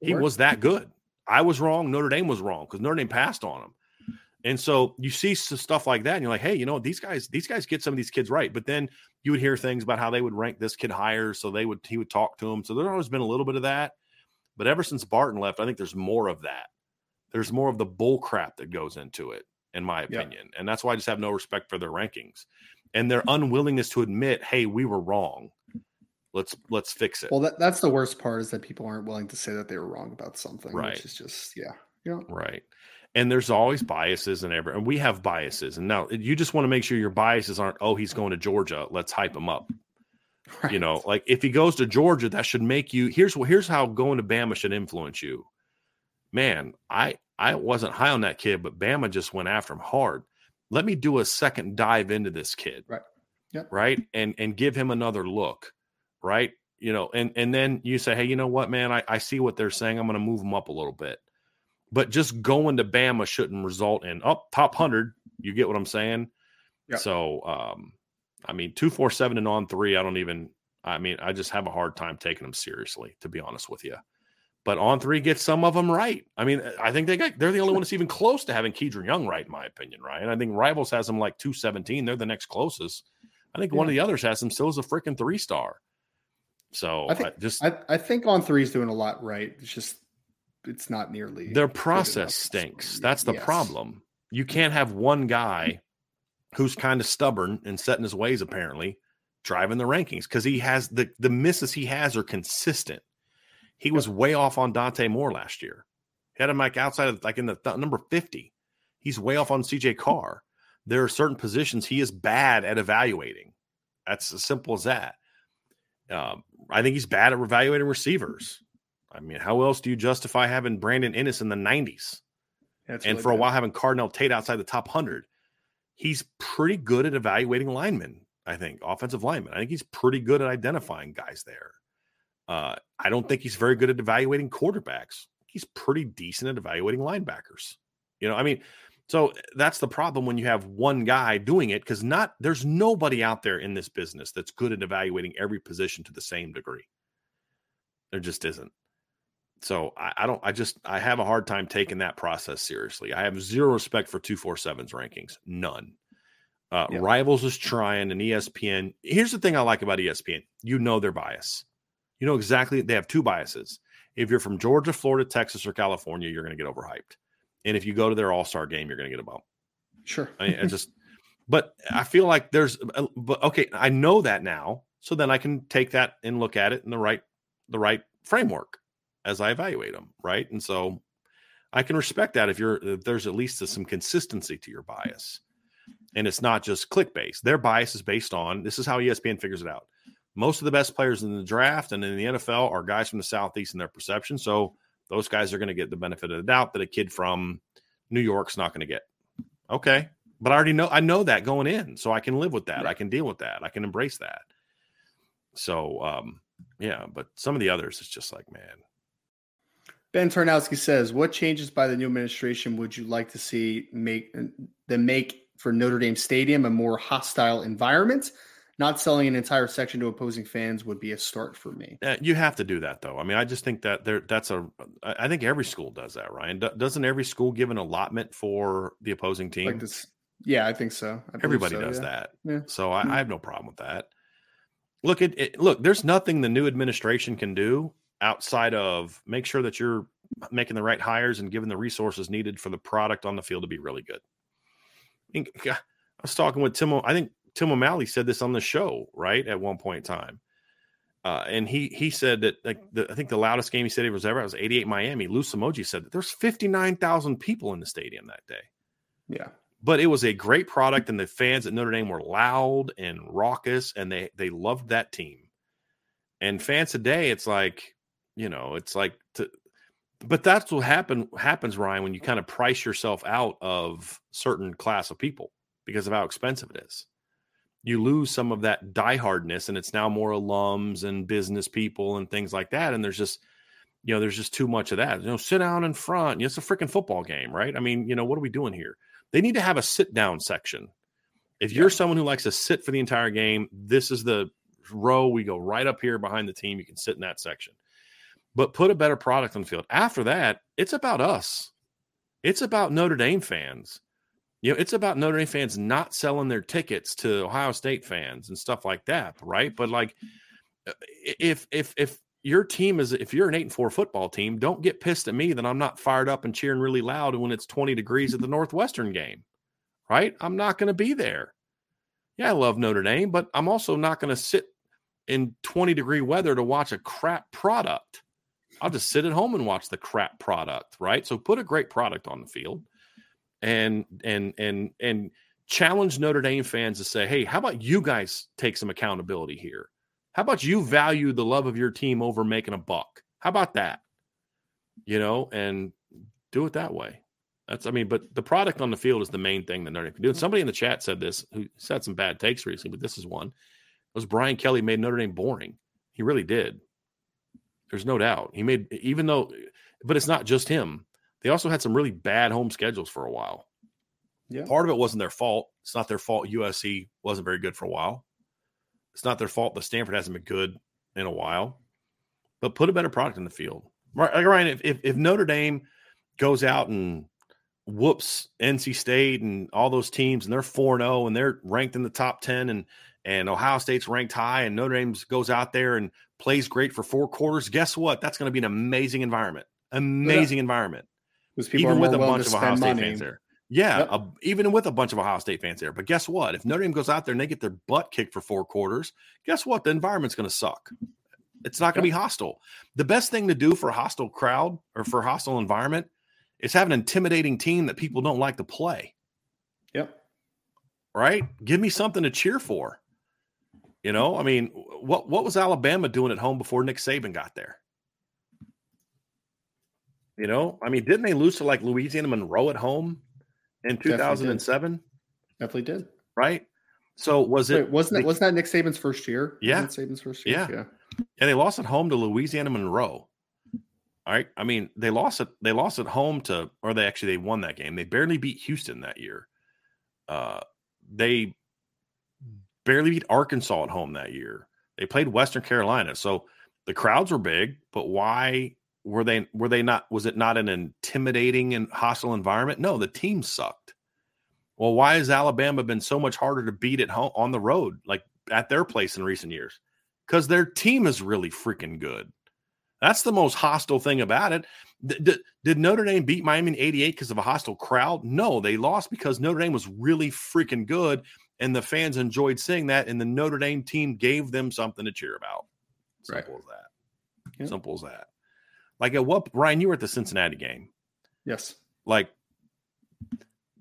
He was that good. I was wrong. Notre Dame was wrong because Notre Dame passed on him. And so you see stuff like that, and you're like, hey, you know, these guys, these guys get some of these kids right. But then you would hear things about how they would rank this kid higher, so they would he would talk to him. So there's always been a little bit of that. But ever since Barton left, I think there's more of that. There's more of the bull crap that goes into it, in my opinion. Yeah. And that's why I just have no respect for their rankings and their unwillingness to admit, hey, we were wrong. Let's let's fix it. Well, that, that's the worst part is that people aren't willing to say that they were wrong about something, right? Which is just yeah, yeah, right. And there's always biases and every, and we have biases. And now you just want to make sure your biases aren't. Oh, he's going to Georgia. Let's hype him up. Right. You know, like if he goes to Georgia, that should make you. Here's here's how going to Bama should influence you. Man, I I wasn't high on that kid, but Bama just went after him hard. Let me do a second dive into this kid. Right. Yep. Right. And and give him another look right? You know, and and then you say, hey, you know what, man, I, I see what they're saying. I'm going to move them up a little bit. But just going to Bama shouldn't result in up oh, top hundred. You get what I'm saying? Yeah. So, um, I mean, two, four, seven, and on three. I don't even. I mean, I just have a hard time taking them seriously, to be honest with you. But on three gets some of them right. I mean, uh, I think they got they're the only one that's even close to having Kedren Young right, in my opinion, Ryan. I think Rivals has them like 217. They're the next closest. I think yeah. one of the others has them still as a freaking three star. So I think I just I, I think on three is doing a lot right. It's just it's not nearly their process stinks. That's the yes. problem. You can't have one guy who's kind of stubborn and set in his ways, apparently, driving the rankings because he has the the misses he has are consistent. He was way off on Dante Moore last year. He had him like outside of like in the th- number 50. He's way off on CJ Carr. There are certain positions he is bad at evaluating. That's as simple as that. Um, I think he's bad at evaluating receivers. I mean, how else do you justify having Brandon Inniss in the 90s? and really for bad. a while having Carnell Tate outside the top 100. He's pretty good at evaluating linemen, I think, offensive linemen. I think he's pretty good at identifying guys there. Uh, I don't think he's very good at evaluating quarterbacks. He's pretty decent at evaluating linebackers. You know, I mean, so that's the problem when you have one guy doing it because not there's nobody out there in this business that's good at evaluating every position to the same degree. There just isn't. So I, I don't I just I have a hard time taking that process seriously. I have zero respect for 247's rankings. None. Uh, yep. Rivals is trying and ESPN. Here's the thing I like about ESPN. You know their bias. You know exactly they have two biases. If you're from Georgia, Florida, Texas, or California, you're going to get overhyped. And if you go to their All Star game, you're going to get a bump. Sure. I, mean, I just, but I feel like there's, but okay, I know that now, so then I can take that and look at it in the right, the right framework as I evaluate them, right? And so I can respect that if you're if there's at least some consistency to your bias, and it's not just click based. Their bias is based on this is how ESPN figures it out. Most of the best players in the draft and in the NFL are guys from the Southeast in their perception. So those guys are going to get the benefit of the doubt that a kid from New York's not going to get. Okay. But I already know I know that going in. So I can live with that. Right. I can deal with that. I can embrace that. So um yeah, but some of the others it's just like, man. Ben Tarnowski says, "What changes by the new administration would you like to see make the make for Notre Dame Stadium a more hostile environment? not selling an entire section to opposing fans would be a start for me. Uh, you have to do that though. I mean, I just think that there that's a I think every school does that, Ryan. doesn't every school give an allotment for the opposing team? Like this yeah, I think so. I Everybody so, does yeah. that. Yeah. So I, I, have no problem with that. Look at it, look, there's nothing the new administration can do outside of make sure that you're making the right hires and giving the resources needed for the product on the field to be really good. I was talking with Tim. I think Tim O'Malley said this on the show, right? At one point in time. Uh, and he he said that like the, I think the loudest game he said it was ever was 88 Miami. Lou Somogyi said that there's 59,000 people in the stadium that day. Yeah. But it was a great product and the fans at Notre Dame were loud and raucous and they they loved that team. And fans today it's like, you know, it's like to but that's what happen happens Ryan when you mm. kind of price yourself out of certain class of people because of how expensive it is. You lose some of that diehardness and it's now more alums and business people and things like that and there's just you know there's just too much of that. You know sit down in front it's a freaking football game right? I mean you know what are we doing here? They need to have a sit down section. If you're yeah. someone who likes to sit for the entire game this is the row we go right up here behind the team you can sit in that section but put a better product on the field after that it's about us it's about notre dame fans you know, it's about Notre Dame fans not selling their tickets to Ohio State fans and stuff like that, right? But like, uh, if if if your team is if you're an eight and four football team, don't get pissed at me that I'm not fired up and cheering really loud when it's 20 degrees at the Northwestern game, right? I'm not going to be there. Yeah, I love Notre Dame, but I'm also not going to sit in 20 degree weather to watch a crap product. I'll just sit at home and watch the crap product, right? So put a great product on the field and and and and challenge Notre Dame fans to say, "Hey, how about you guys take some accountability here? How about you value the love of your team over making a buck? How about that? You know, and do it that way." That's, I mean, but the product on the field is the main thing that Notre Dame can do. And somebody in the chat said this, who said some bad takes recently, but this is one. It was Brian Kelly made Notre Dame boring. He really did. There's no doubt. He made, even though, but it's not just him. They also had some really bad home schedules for a while. Yeah. Part of it wasn't their fault. It's not their fault USC wasn't very good for a while. It's not their fault that Stanford hasn't been good in a while. But put a better product in the field. Ryan, if, if, if Notre Dame goes out and whoops NC State and all those teams and they're 4 0 and they're ranked in the top 10 and and Ohio State's ranked high and Notre Dame goes out there and plays great for four quarters, guess what? That's going to be an amazing environment. Amazing yeah. environment even with a bunch of Ohio State money. fans there. Yeah, yep. a, even with a bunch of Ohio State fans there. But guess what? If Notre Dame goes out there and they get their butt kicked for four quarters, guess what? The environment's going to suck. It's not going to yep. be hostile. The best thing to do for a hostile crowd or for a hostile environment is have an intimidating team that people don't like to play. Yep. Right? Give me something to cheer for. You know, I mean, what what was Alabama doing at home before Nick Saban got there? You know, I mean, didn't they lose to like Louisiana Monroe at home in 2007? Definitely did. Definitely did. Right. So was it? Wait, wasn't that wasn't that Nick Saban's first year? Yeah, Saban's first year. Yeah. yeah, and they lost at home to Louisiana Monroe. All right, I mean they lost it. They lost at home to, or they actually they won that game. They barely beat Houston that year. Uh, they barely beat Arkansas at home that year. They played Western Carolina. So the crowds were big, but why were they were they not was it not an intimidating and hostile environment? No, the team sucked. Well, why has Alabama been so much harder to beat at home on the road, like at their place in recent years? Because their team is really freaking good. That's the most hostile thing about it. D- did Notre Dame beat Miami in 88 because of a hostile crowd? No, they lost because Notre Dame was really freaking good and the fans enjoyed seeing that, and the Notre Dame team gave them something to cheer about. Simple right. as that. Yep. Simple as that. Like at what Ryan, you were at the Cincinnati game. Yes. Like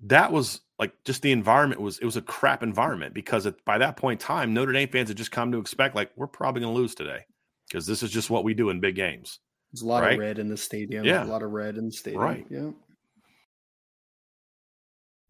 that was like just the environment was it was a crap environment because it, by that point in time, Notre Dame fans had just come to expect like we're probably going to lose today because this is just what we do in big games. There's a lot right? of red in the stadium. Yeah. A lot of red in the stadium. Right. Yeah.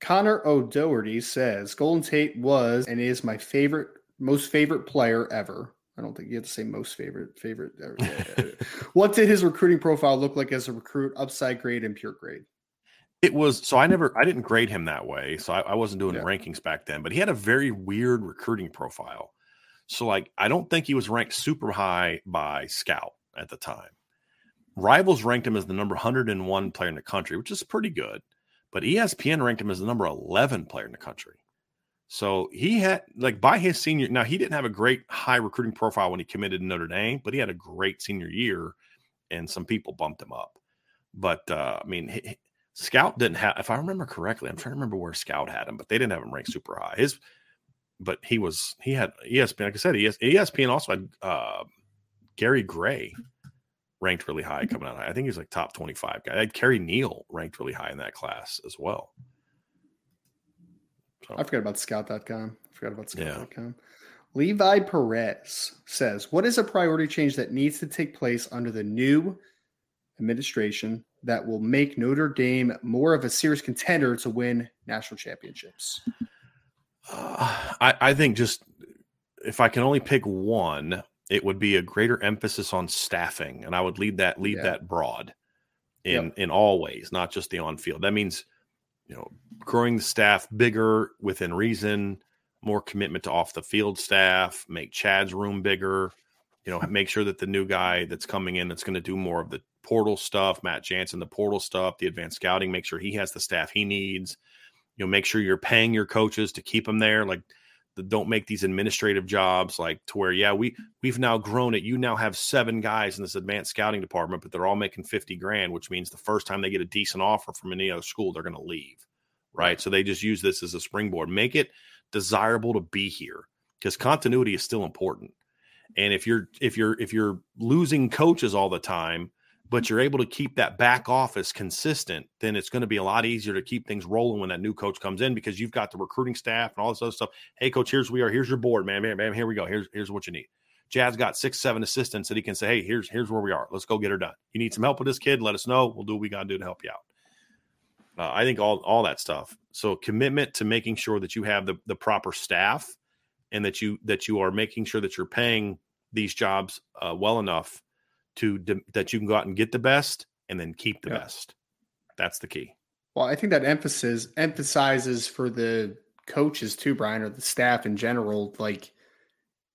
Connor O'Doherty says Golden Tate was and is my favorite, most favorite player ever. I don't think you have to say most favorite, favorite. ever. Uh, uh, what did his recruiting profile look like as a recruit, upside grade and pure grade? It was so I never I didn't grade him that way, so I, I wasn't doing yeah. rankings back then. But he had a very weird recruiting profile. So like I don't think he was ranked super high by Scout at the time. Rivals ranked him as the number 101 player in the country, which is pretty good but ESPN ranked him as the number 11 player in the country. So he had, like, by his senior, now he didn't have a great high recruiting profile when he committed to Notre Dame, but he had a great senior year and some people bumped him up. But, uh, I mean, he, Scout didn't have, if I remember correctly, I'm trying to remember where Scout had him, but they didn't have him ranked super high. His, but he was, he had ESPN, like I said, ESPN also had uh, Gary Gray ranked really high coming out. I think he's like top 25 guy. I had Kerry Neal ranked really high in that class as well. So. I forgot about scout.com. I forgot about scout.com. Yeah. Levi Perez says, What is a priority change that needs to take place under the new administration that will make Notre Dame more of a serious contender to win national championships? Uh, I, I think just if I can only pick one, it would be a greater emphasis on staffing, and I would lead that lead yeah. that broad in yep. in all ways, not just the on field. That means you know growing the staff bigger within reason, more commitment to off the field staff, make Chad's room bigger. You know, make sure that the new guy that's coming in that's going to do more of the portal stuff, Matt Jansen, the portal stuff, the advanced scouting, make sure he has the staff he needs. You know, make sure you're paying your coaches to keep them there. Like don't make these administrative jobs like to where yeah we we've now grown it. You now have seven guys in this advanced scouting department but they're all making 50 grand which means the first time they get a decent offer from any other school they're going to leave right. so they just use this as a springboard. Make it desirable to be here because continuity is still important. And if you're if you're if you're losing coaches all the time but you're able to keep that back office consistent, then it's going to be a lot easier to keep things rolling when that new coach comes in because you've got the recruiting staff and all this other stuff. Hey, coach, here's we are. Here's your board, man. Man, bam. Here we go. Here's here's what you need. Jazz got six, seven assistants that he can say, hey, here's here's where we are. Let's go get her done. You need some help with this kid? Let us know. We'll do what we got to do to help you out. Uh, I think all all that stuff. So commitment to making sure that you have the the proper staff and that you that you are making sure that you're paying these jobs uh, well enough to that you can go out and get the best and then keep the yeah. best. That's the key. Well, I think that emphasis emphasizes for the coaches too, Brian, or the staff in general, like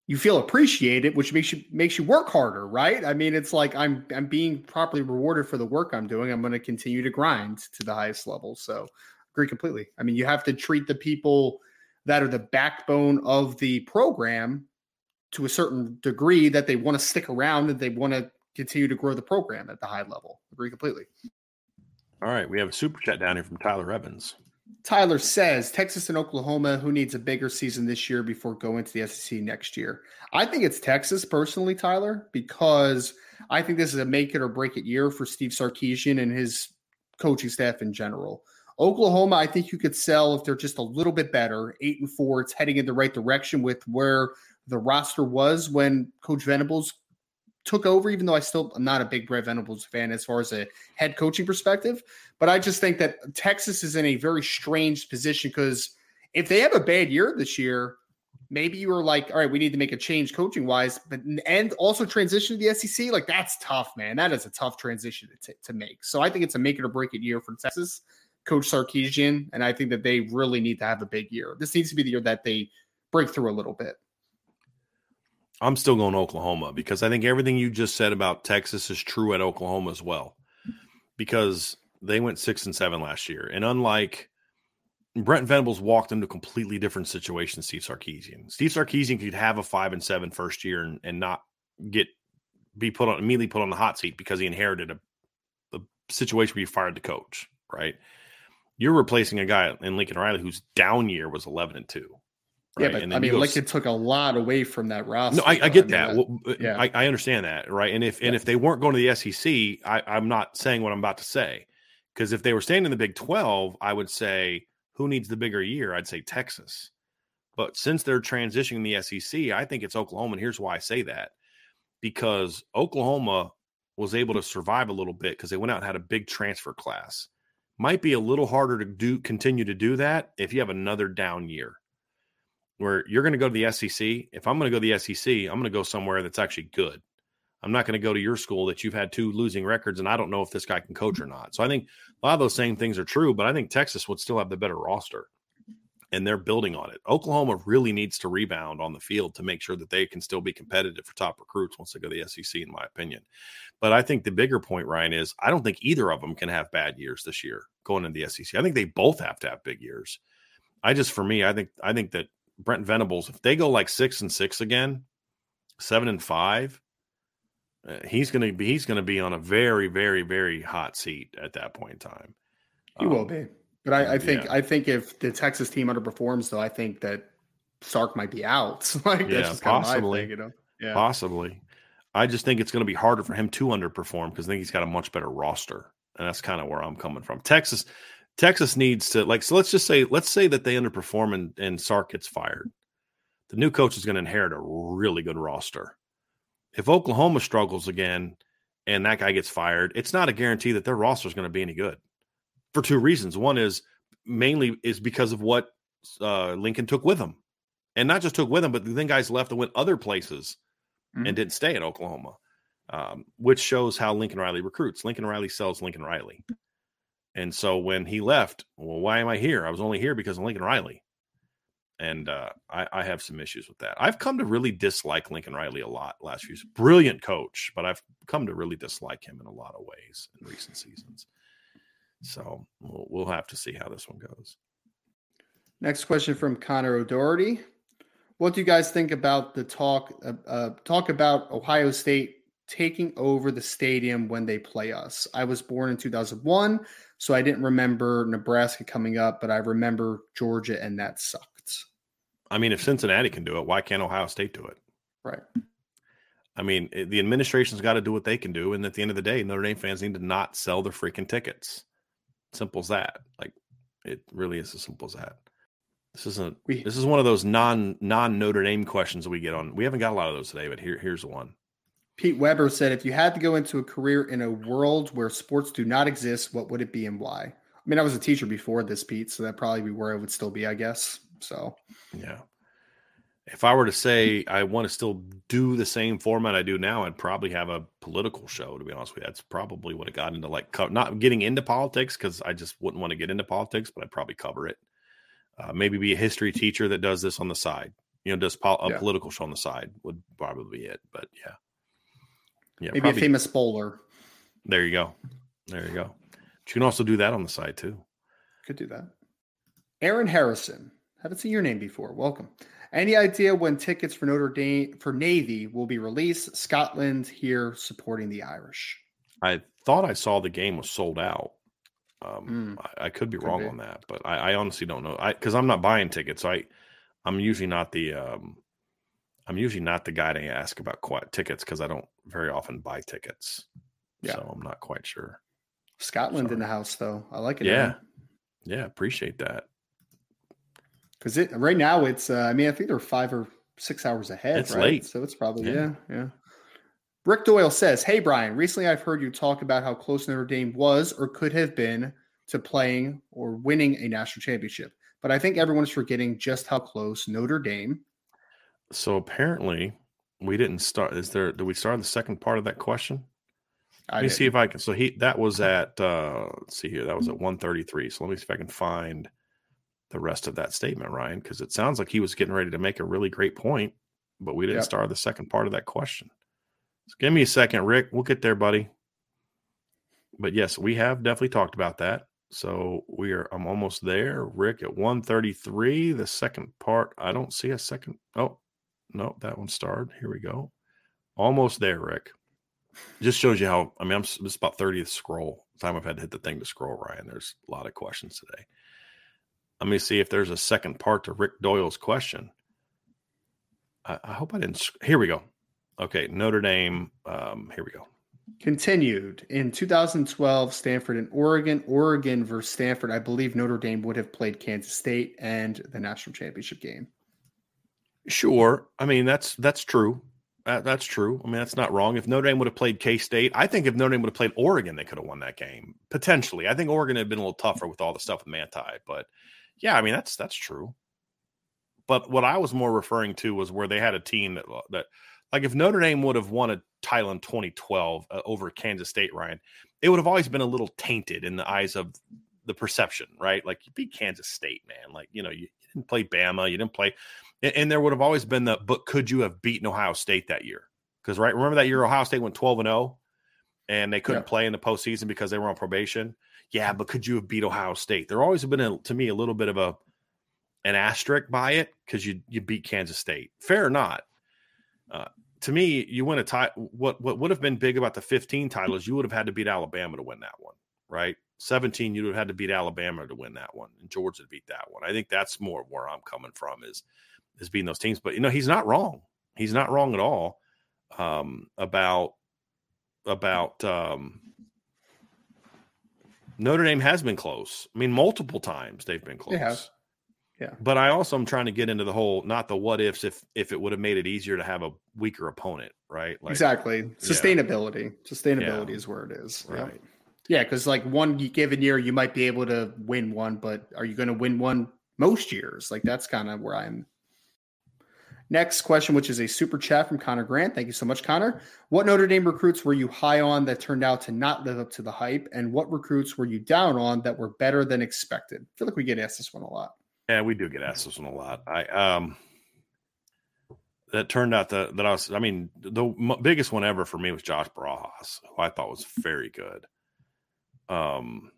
you feel appreciated, which makes you makes you work harder, right? I mean, it's like I'm I'm being properly rewarded for the work I'm doing. I'm going to continue to grind to the highest level. So, agree completely. I mean, you have to treat the people that are the backbone of the program to a certain degree that they want to stick around and they want to continue to grow the program at the high level. Agree completely. All right, we have a super chat down here from Tyler Evans. Tyler says Texas and Oklahoma, who needs a bigger season this year before going to the SEC next year? I think it's Texas personally, Tyler, because I think this is a make it or break it year for Steve Sarkisian and his coaching staff in general. Oklahoma, I think you could sell if they're just a little bit better. Eight and four, it's heading in the right direction with where the roster was when Coach Venables took over, even though I still am not a big Brent Venables fan as far as a head coaching perspective. But I just think that Texas is in a very strange position because if they have a bad year this year, maybe you were like, all right, we need to make a change coaching wise, but and also transition to the SEC. Like that's tough, man. That is a tough transition to, to make. So I think it's a make it or break it year for Texas, Coach Sarkisian, and I think that they really need to have a big year. This needs to be the year that they break through a little bit. I'm still going to Oklahoma because I think everything you just said about Texas is true at Oklahoma as well. Because they went six and seven last year. And unlike Brent Venables walked into a completely different situation Steve Sarkisian. Steve Sarkisian could have a five and seven first year and, and not get be put on immediately put on the hot seat because he inherited a, a situation where he fired the coach, right? You're replacing a guy in Lincoln Riley whose down year was eleven and two. Right? Yeah, but I mean, like it took a lot away from that roster. No, I, I get I mean, that. Well, uh, yeah, I, I, understand that, right? And if yeah. and if they weren't going to the SEC, I, I'm not saying what I'm about to say, because if they were staying in the Big Twelve, I would say who needs the bigger year? I'd say Texas. But since they're transitioning the SEC, I think it's Oklahoma. And here's why I say that: because Oklahoma was able to survive a little bit because they went out and had a big transfer class. Might be a little harder to do continue to do that if you have another down year where you're going to go to the SEC. If I'm going to go to the SEC, I'm going to go somewhere that's actually good. I'm not going to go to your school that you've had two losing records and I don't know if this guy can coach or not. So I think a lot of those same things are true, but I think Texas would still have the better roster and they're building on it. Oklahoma really needs to rebound on the field to make sure that they can still be competitive for top recruits once they go to the SEC, in my opinion. But I think the bigger point, Ryan, is I don't think either of them can have bad years this year going into the SEC. I think they both have to have big years. I just, for me, I think I think that Brent Venables, if they go like six and six again, seven and five, uh, he's going to be he's going to be on a very very very hot seat at that point in time. He um, will be, but I, I think yeah. I think if the Texas team underperforms, though, I think that Sark might be out. like yeah, possibly, thing, you know, yeah, possibly. I just think it's going to be harder for him to underperform because I think he's got a much better roster, and that's kind of where I'm coming from. Texas, Texas needs to like so let's just say let's say that they underperform and, and Sark gets fired. The new coach is going to inherit a really good roster. If Oklahoma struggles again and that guy gets fired, it's not a guarantee that their roster is going to be any good. For two reasons. One is mainly is because of what uh, Lincoln took with him. And not just took with him, but then guys left and went other places mm-hmm. and didn't stay at Oklahoma. Um, which shows how Lincoln Riley recruits. Lincoln Riley sells Lincoln Riley. And so when he left, well, why am I here? I was only here because of Lincoln Riley. And uh, I, I, have some issues with that. I've come to really dislike Lincoln Riley a lot last few. Brilliant coach, but I've come to really dislike him in a lot of ways in recent seasons. So we'll, we'll have to see how this one goes. Next question from Connor O'Doherty. What do you guys think about the talk uh, uh, talk about Ohio State taking over the stadium when they play us? I was born in 2001. So I didn't remember Nebraska coming up, but I remember Georgia, and that sucked. I mean, if Cincinnati can do it, why can't Ohio State do it? Right. I mean, the administration's got to do what they can do, and at the end of the day, Notre Dame fans need to not sell their freaking tickets. Simple as that. Like it really is as simple as that. This isn't. We, this is one of those non non Notre Dame questions that we get on. We haven't got a lot of those today, but here here's one. Pete Weber said, "If you had to go into a career in a world where sports do not exist, what would it be and why?" I mean, I was a teacher before this, Pete, so that probably be where I would still be, I guess. So, yeah. If I were to say I want to still do the same format I do now, I'd probably have a political show. To be honest with you, that's probably what it got into like not getting into politics because I just wouldn't want to get into politics, but I'd probably cover it. Uh, maybe be a history teacher that does this on the side. You know, does pol- a yeah. political show on the side would probably be it. But yeah, yeah, maybe probably. a famous bowler. There you go. There you go. But you can also do that on the side too. Could do that. Aaron Harrison. Haven't seen your name before. Welcome. Any idea when tickets for Notre Dame for Navy will be released? Scotland here supporting the Irish. I thought I saw the game was sold out. Um, mm, I, I, could be could wrong be. on that, but I, I, honestly don't know. I because I'm not buying tickets. I I'm usually not the um, I'm usually not the guy to ask about quiet tickets because I don't very often buy tickets. Yeah. So I'm not quite sure. Scotland Sorry. in the house though. I like it. Yeah. Yeah, appreciate that. Because it right now it's uh, I mean I think they're five or six hours ahead. It's right? late, so it's probably yeah. yeah, yeah. Rick Doyle says, "Hey Brian, recently I've heard you talk about how close Notre Dame was or could have been to playing or winning a national championship, but I think everyone is forgetting just how close Notre Dame." So apparently, we didn't start. Is there? Did we start the second part of that question? I let me didn't. see if I can. So he that was at. uh Let's see here. That was at one thirty three. So let me see if I can find the rest of that statement, Ryan, because it sounds like he was getting ready to make a really great point, but we didn't yep. start the second part of that question. So give me a second, Rick. We'll get there, buddy. But yes, we have definitely talked about that. So we are I'm almost there. Rick at 133. The second part, I don't see a second. Oh, no, that one starred. Here we go. Almost there, Rick. Just shows you how I mean I'm just about 30th scroll. Time I've had to hit the thing to scroll, Ryan. There's a lot of questions today. Let me see if there's a second part to Rick Doyle's question. I, I hope I didn't. Here we go. Okay, Notre Dame. Um, here we go. Continued in 2012, Stanford and Oregon. Oregon versus Stanford. I believe Notre Dame would have played Kansas State and the national championship game. Sure, I mean that's that's true. That, that's true. I mean that's not wrong. If Notre Dame would have played K State, I think if Notre Dame would have played Oregon, they could have won that game potentially. I think Oregon had been a little tougher with all the stuff with Manti, but yeah, I mean that's that's true. But what I was more referring to was where they had a team that that like if Notre Dame would have won a title in 2012 uh, over Kansas State, Ryan, it would have always been a little tainted in the eyes of the perception, right? Like you beat Kansas State, man. Like you know you, didn't play Bama, you didn't play, and, and, there would have always been the but could you have beaten Ohio State that year? Because right, remember that year Ohio State went 12 and 0, and they couldn't yeah. play in the postseason because they were on probation yeah, but could you have beat Ohio State? There always have been a, to me a little bit of a an asterisk by it because you you beat Kansas State. Fair or not, uh, to me, you win a title. What what would have been big about the 15 titles? You would have had to beat Alabama to win that one, right? 17, you would have had to beat Alabama to win that one, and Georgia to beat that one. I think that's more where I'm coming from is is beating those teams. But you know, he's not wrong. He's not wrong at all um, about about um, Notre Dame has been close. I mean, multiple times they've been close. Yeah. Yeah. But I also am trying to get into the whole not the what ifs if if it would have made it easier to have a weaker opponent, right? Like, exactly. Sustainability. Yeah. Sustainability yeah. is where it is. Right. Yeah, because like one given year you might be able to win one, but are you going to win one most years? Like that's kind of where I'm Next question, which is a super chat from Connor Grant. Thank you so much, Connor. What Notre Dame recruits were you high on that turned out to not live up to the hype? And what recruits were you down on that were better than expected? I feel like we get asked this one a lot. Yeah, we do get asked this one a lot. I um that turned out that that I was I mean the biggest one ever for me was Josh Barajas, who I thought was very good. Um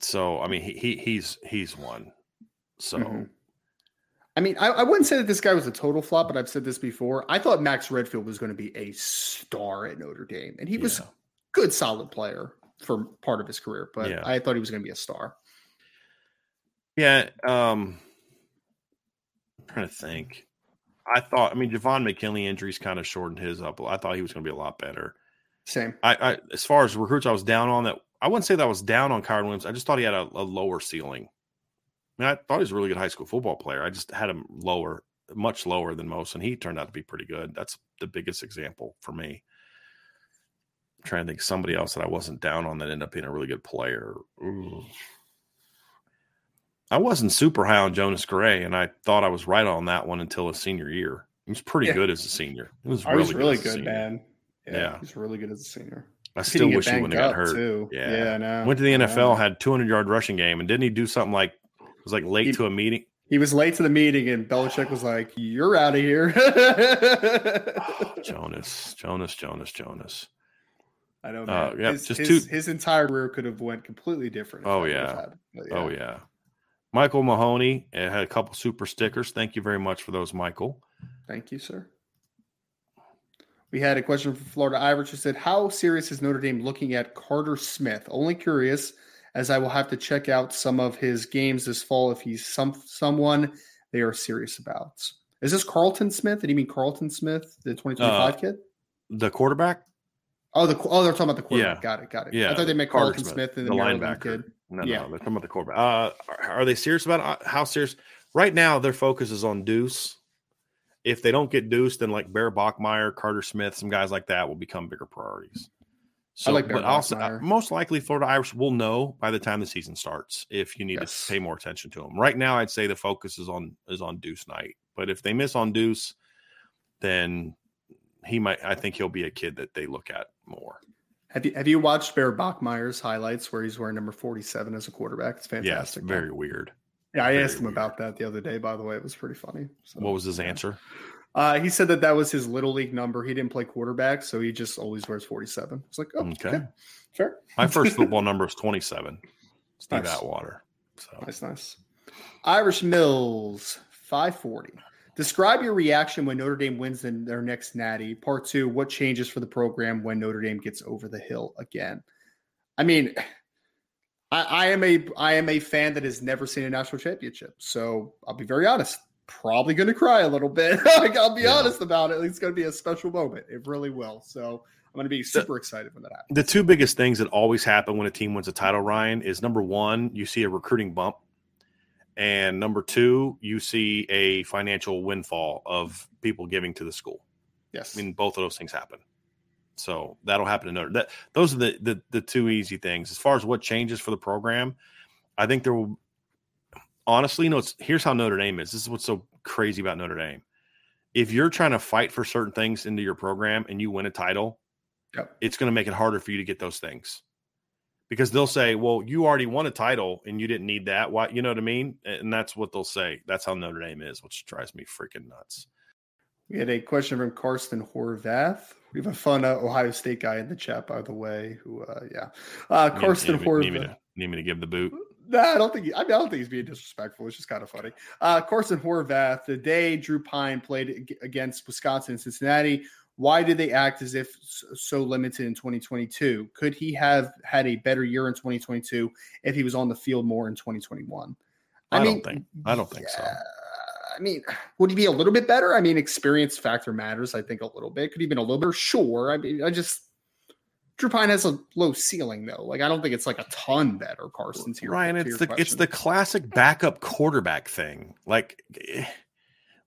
so I mean he, he he's he's one. So mm-hmm. I mean, I, I, wouldn't say that this guy was a total flop, but I've said this before. I thought Max Redfield was going to be a star at Notre Dame, and he was yeah. good, solid player for part of his career. But yeah. I thought he was going to be a star. Yeah, um, I'm trying to think. I thought, I mean, Javon McKinley injuries kind of shortened his up. I thought he was going to be a lot better. Same. I, I, as far as recruits, I was down on that. I wouldn't say that I was down on Kyren Williams. I just thought he had a, a lower ceiling. I, mean, I thought he was a really good high school football player. I just had him lower, much lower than most, and he turned out to be pretty good. That's the biggest example for me. I'm trying to think somebody else that I wasn't down on that ended up being a really good player. Ooh. I wasn't super high on Jonas Gray, and I thought I was right on that one until his senior year. He was pretty yeah. good as a senior. He was really, was really good, good man. Yeah, yeah, he's really good as a senior. I still wish he wouldn't have got hurt. Too. Yeah, yeah Went to the NFL, had 200 yard rushing game, and didn't he do something like it was like late he, to a meeting? He was late to the meeting, and Belichick was like, "You're out of here." Jonas, Jonas, Jonas, Jonas. I don't know. Uh, yeah, his, just his, two... his entire career could have went completely different. Oh yeah. yeah. Oh yeah. Michael Mahoney uh, had a couple super stickers. Thank you very much for those, Michael. Thank you, sir. We had a question from Florida Irish who said, How serious is Notre Dame looking at Carter Smith? Only curious, as I will have to check out some of his games this fall if he's some someone they are serious about. Is this Carlton Smith? Did you mean Carlton Smith, the 2025 uh, kid? The quarterback? Oh, the oh, they're talking about the quarterback. Yeah. Got it. Got it. Yeah. I thought they meant Carlton Smith, Smith and the, the linebacker. Kid. No, yeah. no, they're talking about the quarterback. Uh, are, are, they serious about it? Uh, how serious? Right now, their focus is on Deuce. If they don't get Deuce, then like Bear Bachmeier, Carter Smith, some guys like that will become bigger priorities. So, I like Bear but also, uh, most likely, Florida Irish will know by the time the season starts if you need yes. to pay more attention to them. Right now, I'd say the focus is on is on Deuce Knight. But if they miss on Deuce, then he might. I think he'll be a kid that they look at more. Have you have you watched Bear Bachmeier's highlights where he's wearing number forty seven as a quarterback? It's fantastic. Yeah, it's very weird. Yeah, I asked him about that the other day. By the way, it was pretty funny. So, what was his answer? Uh, he said that that was his little league number. He didn't play quarterback, so he just always wears forty seven. It's like, oh, okay. okay, fair. My first football number was twenty seven. Steve nice. Atwater. So nice, nice. Irish Mills five forty. Describe your reaction when Notre Dame wins in their next natty. Part two, what changes for the program when Notre Dame gets over the hill again? I mean, I, I, am a I am a fan that has never seen a national championship. So I'll be very honest. Probably gonna cry a little bit. like, I'll be yeah. honest about it. It's gonna be a special moment. It really will. So I'm gonna be super excited when that happens. The two biggest things that always happen when a team wins a title, Ryan, is number one, you see a recruiting bump and number two, you see a financial windfall of people giving to the school. Yes, I mean both of those things happen. So that'll happen to Notre. That those are the, the the two easy things. As far as what changes for the program, I think there will. Honestly, you know, it's, here's how Notre Dame is. This is what's so crazy about Notre Dame. If you're trying to fight for certain things into your program and you win a title, yep. it's going to make it harder for you to get those things because they'll say, "Well, you already won a title and you didn't need that." Why? You know what I mean? And that's what they'll say. That's how Notre Dame is, which drives me freaking nuts. We had a question from Karsten Horvath. We have a fun uh, Ohio State guy in the chat, by the way. Who, uh, yeah, uh, Karsten need, Horvath. Need me, to, need me to give the boot? No, nah, I don't think. He, I, mean, I don't think he's being disrespectful. It's just kind of funny. Uh, Carson Horvath. The day Drew Pyne played against Wisconsin and Cincinnati why did they act as if so limited in 2022? Could he have had a better year in 2022 if he was on the field more in 2021? I, I mean, don't think. I don't think yeah, so. I mean, would he be a little bit better? I mean, experience factor matters. I think a little bit. Could he been a little bit? Sure. I mean, I just Drew Pyne has a low ceiling though. Like I don't think it's like a ton better. Carson here. Ryan, it's the question. it's the classic backup quarterback thing. Like eh,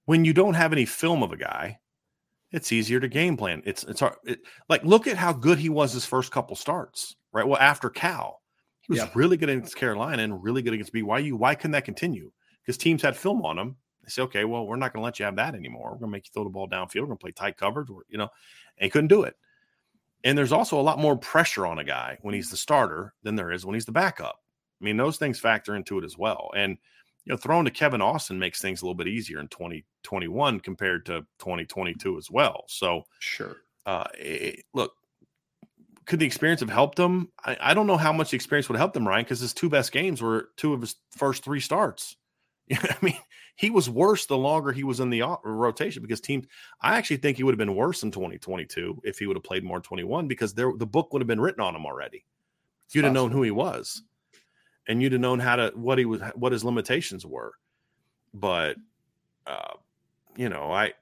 when you don't have any film of a guy, it's easier to game plan. It's it's hard. It, like look at how good he was his first couple starts, right? Well, after Cal, he was really good against Carolina and really good against BYU. Why couldn't that continue? Because teams had film on him. They say, okay, well, we're not going to let you have that anymore. We're going to make you throw the ball downfield. We're going to play tight coverage, or, you know, and he couldn't do it. And there's also a lot more pressure on a guy when he's the starter than there is when he's the backup. I mean, those things factor into it as well. And you know, throwing to Kevin Austin makes things a little bit easier in 2021 compared to 2022 as well. So, sure. Uh, it, look, could the experience have helped him? I, I, don't know how much the experience would help him, Ryan, because his two best games were two of his first three starts. I mean, he was worse the longer he was in the rotation because teams. I actually think he would have been worse in 2022 if he would have played more in 21 because there the book would have been written on him already. You'd have known who he was and you'd have known how to what he was what his limitations were. But uh, you know, I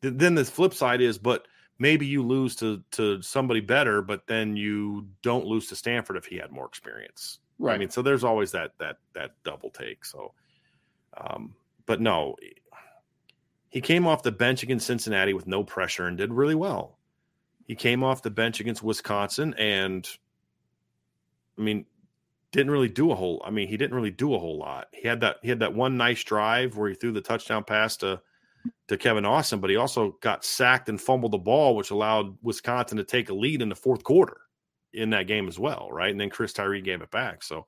then the flip side is, but maybe you lose to to somebody better, but then you don't lose to Stanford if he had more experience. Right. I mean, so there's always that that that double take. So, um, but no, he came off the bench against Cincinnati with no pressure and did really well. He came off the bench against Wisconsin and, I mean, didn't really do a whole. I mean, he didn't really do a whole lot. He had that he had that one nice drive where he threw the touchdown pass to to Kevin Austin, but he also got sacked and fumbled the ball, which allowed Wisconsin to take a lead in the fourth quarter in that game as well, right? And then Chris Tyree gave it back. So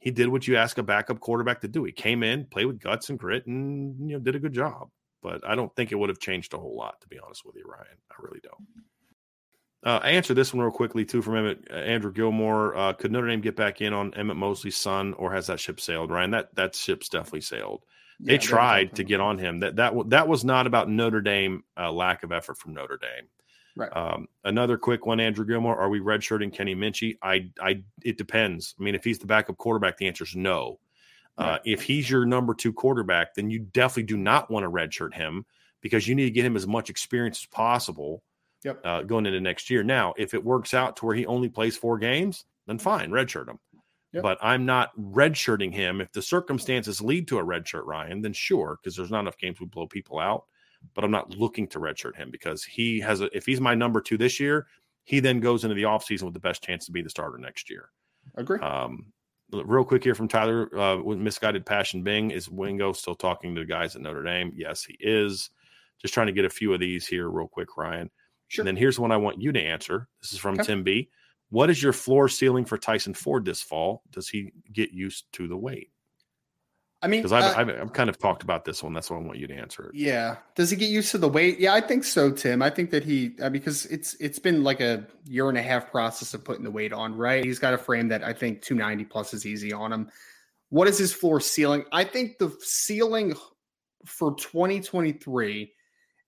he did what you ask a backup quarterback to do. He came in, played with guts and grit, and you know did a good job. But I don't think it would have changed a whole lot, to be honest with you, Ryan. I really don't. Uh, I answered this one real quickly too from Emmett, uh, Andrew Gilmore. Uh, could Notre Dame get back in on Emmett Mosley's son, or has that ship sailed? Ryan, that that ship's definitely sailed. Yeah, they tried to get on him. That that that was not about Notre Dame uh, lack of effort from Notre Dame. Right. Um, another quick one, Andrew Gilmore. Are we redshirting Kenny Minchey? I, I, it depends. I mean, if he's the backup quarterback, the answer is no. Uh, right. Uh, if he's your number two quarterback, then you definitely do not want to redshirt him because you need to get him as much experience as possible yep. uh, going into next year. Now, if it works out to where he only plays four games, then fine, redshirt him. Yep. But I'm not redshirting him. If the circumstances lead to a redshirt, Ryan, then sure, because there's not enough games we blow people out. But I'm not looking to redshirt him because he has a. If he's my number two this year, he then goes into the offseason with the best chance to be the starter next year. Agree. Um, real quick here from Tyler uh, with misguided passion. Bing is Wingo still talking to the guys at Notre Dame? Yes, he is. Just trying to get a few of these here, real quick, Ryan. Sure. And then here's one I want you to answer. This is from okay. Tim B. What is your floor ceiling for Tyson Ford this fall? Does he get used to the weight? I mean, because I've, uh, I've, I've, kind of talked about this one. That's why I want you to answer it. Yeah. Does he get used to the weight? Yeah, I think so, Tim. I think that he uh, because it's it's been like a year and a half process of putting the weight on. Right. He's got a frame that I think 290 plus is easy on him. What is his floor ceiling? I think the ceiling for 2023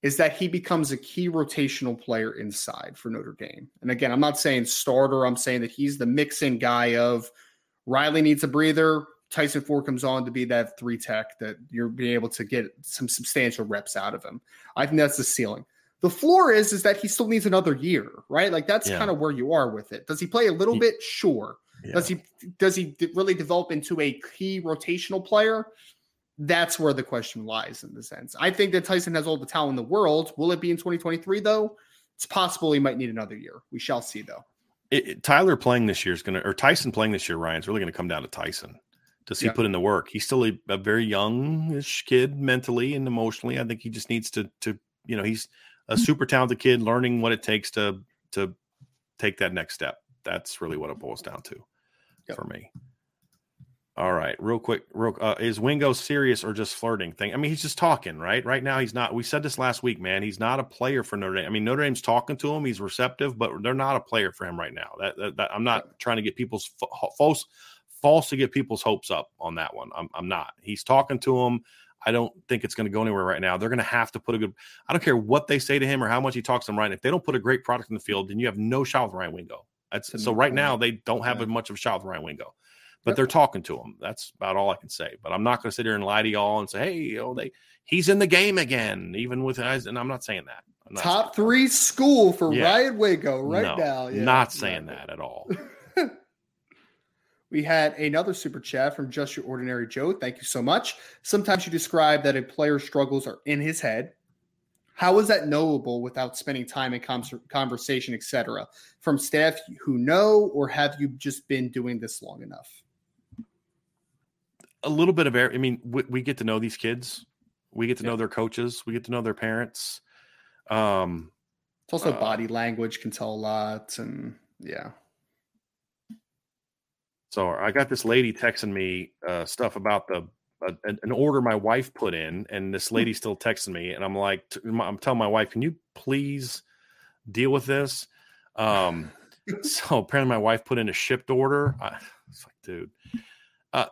is that he becomes a key rotational player inside for Notre Dame. And again, I'm not saying starter. I'm saying that he's the mix-in guy of Riley needs a breather. Tyson Ford comes on to be that three tech that you're being able to get some substantial reps out of him. I think that's the ceiling. The floor is is that he still needs another year, right? Like that's yeah. kind of where you are with it. Does he play a little he, bit? Sure. Yeah. Does he does he really develop into a key rotational player? that's where the question lies in the sense. I think that Tyson has all the talent in the world. Will it be in 2023 though? It's possible he might need another year. We shall see though. It, it, Tyler playing this year is going to, or Tyson playing this year, Ryan's really going to come down to Tyson. Does he yeah. put in the work? He's still a, a, very youngish kid mentally and emotionally. I think he just needs to, to, you know, he's a super talented kid learning what it takes to, to take that next step. That's really what it boils down to yep. for me. All right, real quick, real uh, is Wingo serious or just flirting thing? I mean, he's just talking, right? Right now, he's not. We said this last week, man. He's not a player for Notre Dame. I mean, Notre Dame's talking to him. He's receptive, but they're not a player for him right now. That, that, that I'm not trying to get people's false, false to get people's hopes up on that one. I'm, I'm not. He's talking to him. I don't think it's going to go anywhere right now. They're going to have to put a good. I don't care what they say to him or how much he talks to them. Ryan, if they don't put a great product in the field, then you have no shot with Ryan Wingo. That's so right now they don't have yeah. much of a shot with Ryan Wingo but yep. they're talking to him. That's about all I can say. But I'm not going to sit here and lie to y'all and say, "Hey, you know, they he's in the game again," even with guys. And I'm not saying that. Not Top saying three that. school for yeah. Ryan Wingo right no, now. Yeah. Not saying that at all. we had another super chat from Just Your Ordinary Joe. Thank you so much. Sometimes you describe that a player's struggles are in his head. How is that knowable without spending time in conversation, etc., from staff who know, or have you just been doing this long enough? a little bit of air. I mean, we, we, get to know these kids. We get to yeah. know their coaches. We get to know their parents. Um, it's also uh, body language can tell a lot, and yeah. So I got this lady texting me uh, stuff about the uh, an order my wife put in, and this hmm. lady still texting me, and I'm like, I'm telling my wife, can you please deal with this? Um, so apparently my wife put in a shipped order. I, it's like, dude, uh,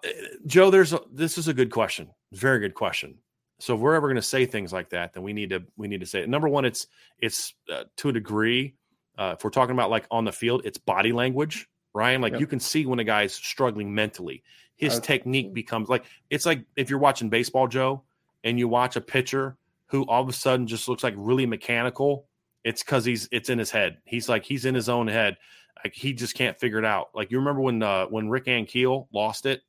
Joe, there's a, this is a good question. Very good question. So if we're ever going to say things like that, then we need to we need to say it. Number one, it's it's uh, to a degree. Uh, if we're talking about like on the field, it's body language, Ryan. Like yep. you can see when a guy's struggling mentally, his technique becomes like it's like if you're watching baseball, Joe, and you watch a pitcher who all of a sudden just looks like really mechanical, it's because he's it's in his head. He's like he's in his own head. Like he just can't figure it out. Like you remember when uh, when Rick Ankiel lost it,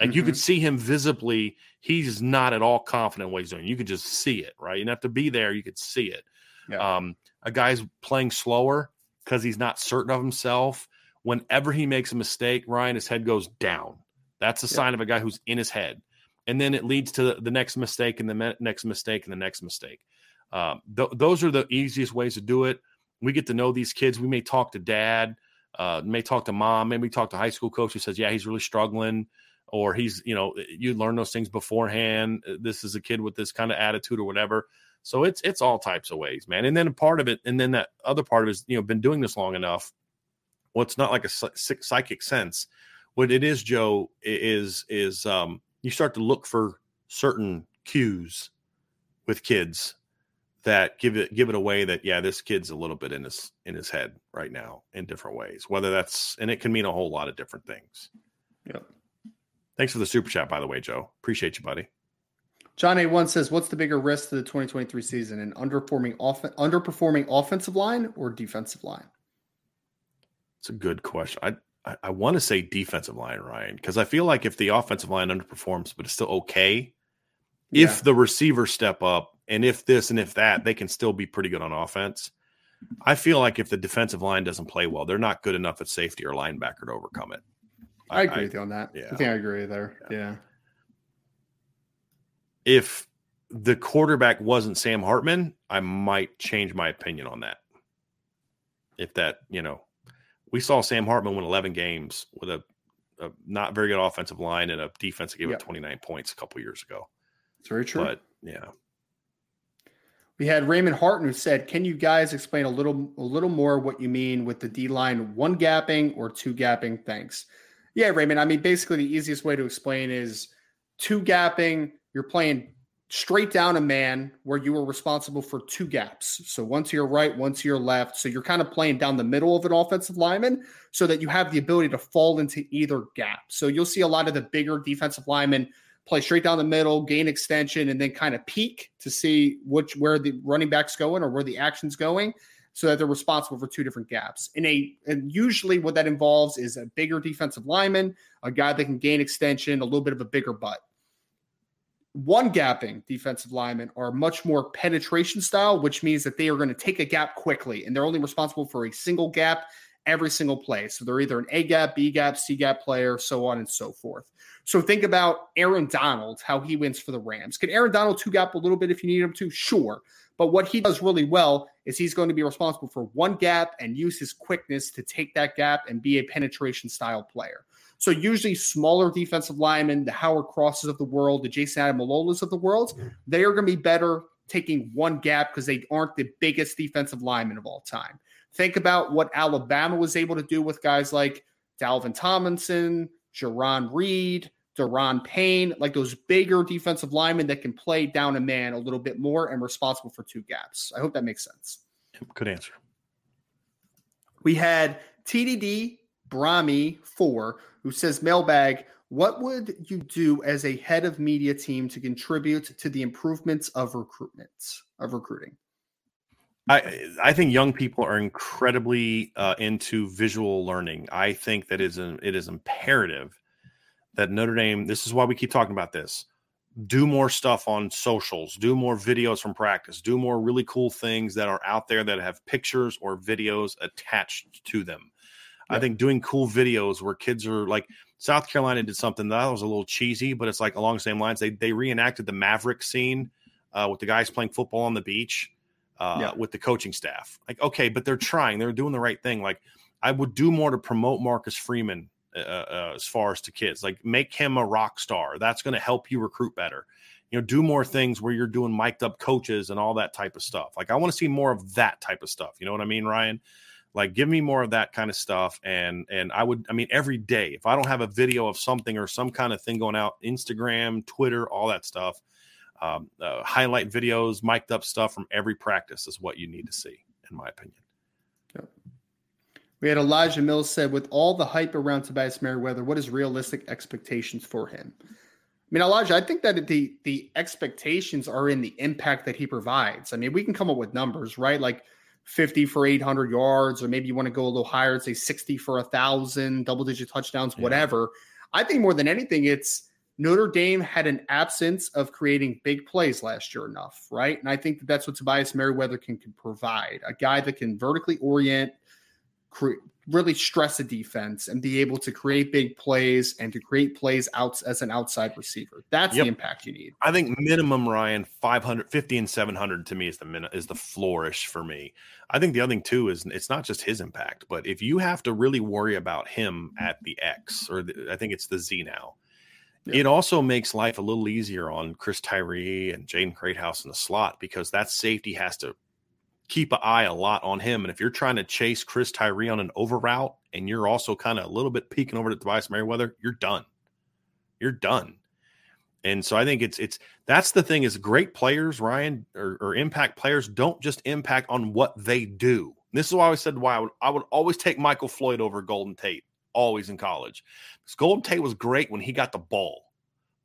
like mm-hmm. you could mm-hmm. see him visibly. He's not at all confident what he's doing. You could just see it, right? You don't have to be there. You could see it. Yeah. Um, a guy's playing slower because he's not certain of himself. Whenever he makes a mistake, Ryan, his head goes down. That's a sign of a guy who's in his head. And then it leads to the next mistake and the me- next mistake and the next mistake. Um, th- those are the easiest ways to do it. We get to know these kids. We may talk to dad, uh, may talk to mom, maybe talk to high school coach who says, "Yeah, he's really struggling," or he's, you know, you learn those things beforehand. This is a kid with this kind of attitude or whatever. So it's it's all types of ways, man. And then a part of it, and then that other part of it is, you know, been doing this long enough. Well, it's not like a psychic sense. What it is, Joe, is is um, you start to look for certain cues with kids that give it give it away that yeah this kid's a little bit in his in his head right now in different ways whether that's and it can mean a whole lot of different things. Yep. Thanks for the super chat by the way joe. Appreciate you buddy. John a1 says what's the bigger risk to the 2023 season an underperforming off- underperforming offensive line or defensive line it's a good question i i, I want to say defensive line ryan because i feel like if the offensive line underperforms but it's still okay yeah. if the receivers step up and if this and if that, they can still be pretty good on offense. I feel like if the defensive line doesn't play well, they're not good enough at safety or linebacker to overcome it. I, I agree I, with you on that. Yeah. I think I agree there. Yeah. yeah. If the quarterback wasn't Sam Hartman, I might change my opinion on that. If that, you know, we saw Sam Hartman win 11 games with a, a not very good offensive line and a defense that gave yep. up 29 points a couple years ago. It's very true. But yeah, we had Raymond Harton who said, "Can you guys explain a little a little more what you mean with the D line one gapping or two gapping?" Thanks. Yeah, Raymond. I mean, basically, the easiest way to explain is two gapping. You're playing straight down a man where you are responsible for two gaps. So one to your right, one to your left. So you're kind of playing down the middle of an offensive lineman so that you have the ability to fall into either gap. So you'll see a lot of the bigger defensive linemen play straight down the middle, gain extension, and then kind of peek to see which where the running back's going or where the action's going, so that they're responsible for two different gaps. In a and usually what that involves is a bigger defensive lineman, a guy that can gain extension, a little bit of a bigger butt. One gapping defensive linemen are much more penetration style, which means that they are going to take a gap quickly, and they're only responsible for a single gap every single play. So they're either an A gap, B gap, C gap player, so on and so forth. So think about Aaron Donald, how he wins for the Rams. Can Aaron Donald two gap a little bit if you need him to? Sure. But what he does really well is he's going to be responsible for one gap and use his quickness to take that gap and be a penetration style player. So usually smaller defensive linemen, the Howard Crosses of the world, the Jayson Ademilolas of the world, they are going to be better taking one gap because they aren't the biggest defensive linemen of all time. Think about what Alabama was able to do with guys like Dalvin Tomlinson, Jarran Reed, Daron Payne, like those bigger defensive linemen that can play down a man a little bit more and responsible for two gaps. I hope that makes sense. Good answer. We had TDD Brahmi 4, who says, Mailbag, what would you do as a head of media team to contribute to the improvements of recruitment, of recruiting? I I think young people are incredibly uh, into visual learning. I think that is an, it is imperative that Notre Dame, this is why we keep talking about this. Do more stuff on socials, do more videos from practice, do more really cool things that are out there that have pictures or videos attached to them. I think doing cool videos where kids are like South Carolina did something that was a little cheesy, but it's like along the same lines. They they reenacted the Maverick scene uh, with the guys playing football on the beach uh, yeah. with the coaching staff. Like, okay, but they're trying, they're doing the right thing. Like, I would do more to promote Marcus Freeman uh, uh, as far as to kids. Like make him a rock star. That's going to help you recruit better. You know, do more things where you're doing mic'd up coaches and all that type of stuff. Like I want to see more of that type of stuff. You know what I mean, Ryan? Like give me more of that kind of stuff. And and I would, I mean, every day if I don't have a video of something or some kind of thing going out, Instagram, Twitter, all that stuff. Um, uh, highlight videos, mic'd up stuff from every practice is what you need to see, in my opinion. We had Elijah Mills said, with all the hype around Tobias Merriweather, what is realistic expectations for him? I mean, Elijah, I think that the the expectations are in the impact that he provides. I mean, we can come up with numbers, right? Like 50 for 800 yards, or maybe you want to go a little higher and say 60 for a thousand, double digit touchdowns, yeah. whatever. I think more than anything, it's Notre Dame had an absence of creating big plays last year enough, right? And I think that that's what Tobias Merriweather can, can provide a guy that can vertically orient, cre- really stress a defense, and be able to create big plays and to create plays out as an outside receiver. That's yep. the impact you need. I think minimum Ryan 550 and 700 to me is the min- is the flourish for me. I think the other thing too is it's not just his impact, but if you have to really worry about him at the X or the, I think it's the Z now. It also makes life a little easier on Chris Tyree and Jaden Greathouse in the slot because that safety has to keep an eye a lot on him. And if you're trying to chase Chris Tyree on an over route and you're also kind of a little bit peeking over to Tobias Merriweather, you're done. You're done. And so I think it's it's that's the thing is great players, Ryan, or, or impact players don't just impact on what they do. This is why I said why I would I would always take Michael Floyd over Golden Tate always in college. Because Golden Tate was great when he got the ball.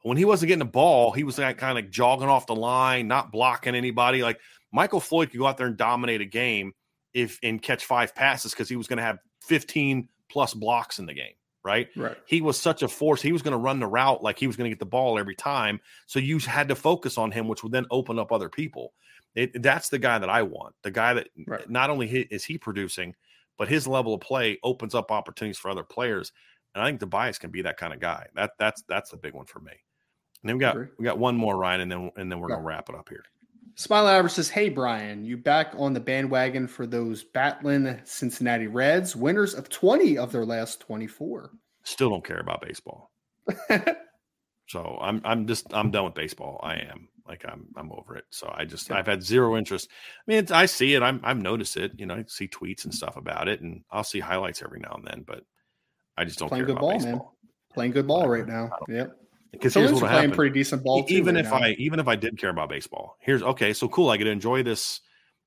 When he wasn't getting the ball, he was like kind of jogging off the line, not blocking anybody. Like Michael Floyd could go out there and dominate a game if and catch five passes because he was going to have 15 plus blocks in the game. Right? Right. He was such a force. He was going to run the route like he was going to get the ball every time. So you had to focus on him, which would then open up other people. It, that's the guy that I want. The guy that right. not only is he producing, but his level of play opens up opportunities for other players. And I think Tobias can be that kind of guy. That that's that's the big one for me. And then we got we got one more Ryan, and then and then we're gonna wrap it up here. Smile Average says, "Hey Brian, you back on the bandwagon for those Batlin Cincinnati Reds, winners of twenty of their last twenty-four. Still don't care about baseball. so I'm I'm just I'm done with baseball. I am. Like I'm I'm over it. So I just I've had zero interest. I mean, I see it. I'm I've noticed it. You know, I see tweets and stuff about it, and I'll see highlights every now and then. But I just don't playing good ball, baseball. man. Playing good ball right now. Yep. Because here's what playing pretty decent ball. even right if now. I even if I did care about baseball, here's okay. So cool. I get to enjoy this,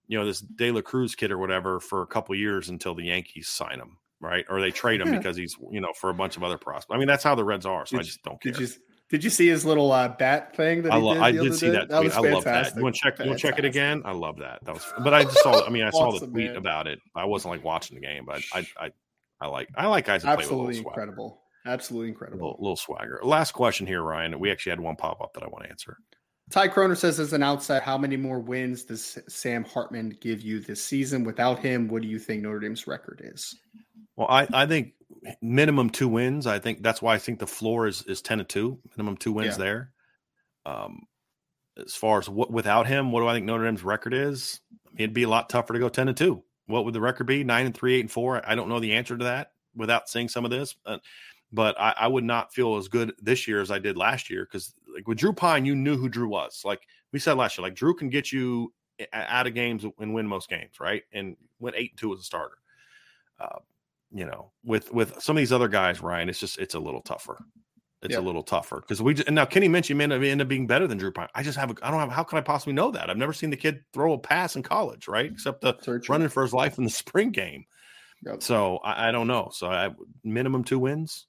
you know, this De La Cruz kid or whatever for a couple years until the Yankees sign him, right? Or they trade him because he's you know for a bunch of other prospects. I mean, that's how the Reds are. So did I just don't care. Did you did you see his little uh, bat thing that I, lo- did, I did see that. That tweet. was I love that. You want to check? You want to check it again? I love that. That was. But I just saw. I mean, I saw awesome, the tweet man. about it. I wasn't like watching the game, but I, I, I like. I like guys that Absolutely play with a little swagger. incredible. Absolutely A incredible. little, little swagger. Last question here, Ryan. We actually had one pop up that I want to answer. Ty Croner says, as an outside, how many more wins does Sam Hartman give you this season? Without him, what do you think Notre Dame's record is? Well, I, I think minimum two wins. I think that's why I think the floor is is ten to two. Minimum two wins Yeah. there. Um, as far as what without him, what do I think Notre Dame's record is? It'd be a lot tougher to go ten to two. What would the record be? Nine and three, eight and four. I don't know the answer to that without seeing some of this. Uh, but I, I would not feel as good this year as I did last year because, like with Drew Pyne, you knew who Drew was. Like we said last year, like Drew can get you out of games and win most games, right? And went eight and two as a starter. Uh, you know, with with some of these other guys, Ryan, it's just it's a little tougher. It's Yeah. a little tougher because we just, and now Kenny Minchey may end up being better than Drew Pyne. I just have a, I don't have how can I possibly know that? I've never seen the kid throw a pass in college, right? Except the true. running for his life in the spring game. Yep. So I, I don't know. So I minimum two wins,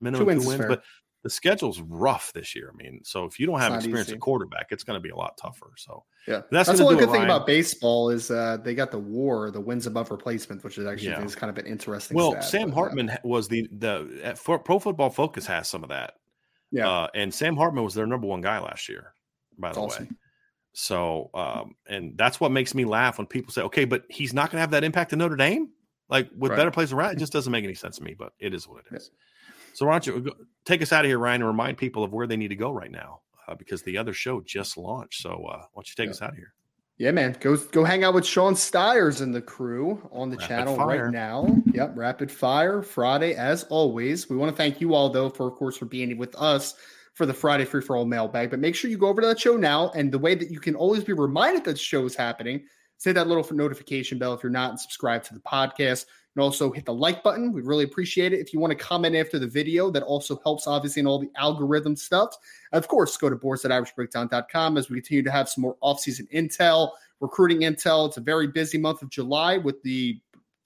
minimum Two wins two wins, but the schedule's rough this year. I mean, so if you don't have experience easy. at quarterback, it's going to be a lot tougher. So Yeah, That's that's, the one good thing about baseball is uh, they got the WAR, the wins above replacement, which is actually Yeah. is kind of an interesting. well, stat, Sam yeah. Hartman ha- was the the at for, Pro Football Focus has some of that. Yeah. uh, and Sam Hartman was their number one guy last year. By the way, so um, and that's what makes me laugh when people say, "Okay, but he's not going to have that impact in Notre Dame." Like with Right. better players around, it just doesn't make any sense to me. But it is what it is. So why don't you take us out of here, Ryan, and remind people of where they need to go right now uh, because the other show just launched. So uh, why don't you take Yeah. us out of here? Yeah, man. Go go hang out with Sean Stiers and the crew on the Rapid channel fire. right now. Yep, Rapid Fire Friday as always. We want to thank you all though for of course for being with us for the Friday free for all mailbag. But make sure you go over to that show now. And the way that you can always be reminded that the show is happening, say that little notification bell if you're not and subscribe to the podcast. And also hit the like button. We'd really appreciate it. If you want to comment after the video, that also helps obviously in all the algorithm stuff. Of course, go to boards at irishbreakdown.com as we continue to have some more offseason intel, recruiting intel. It's a very busy month of July with the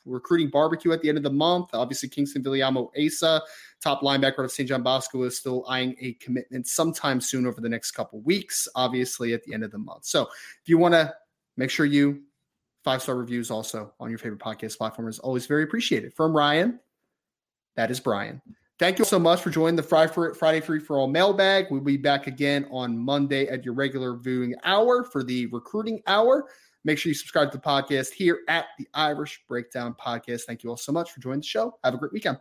recruiting barbecue at the end of the month. Obviously, Kingston Viliamu-Asa, top linebacker of St. John Bosco, is still eyeing a commitment sometime soon over the next couple weeks, obviously at the end of the month. So if you want to make sure you five star reviews also on your favorite podcast platform is always very appreciated. From Ryan, that is Brian. Thank you so much for joining the Friday Free for All mailbag. We'll be back again on Monday at your regular viewing hour for the recruiting hour. Make sure you subscribe to the podcast here at the Irish Breakdown Podcast. Thank you all so much for joining the show. Have a great weekend.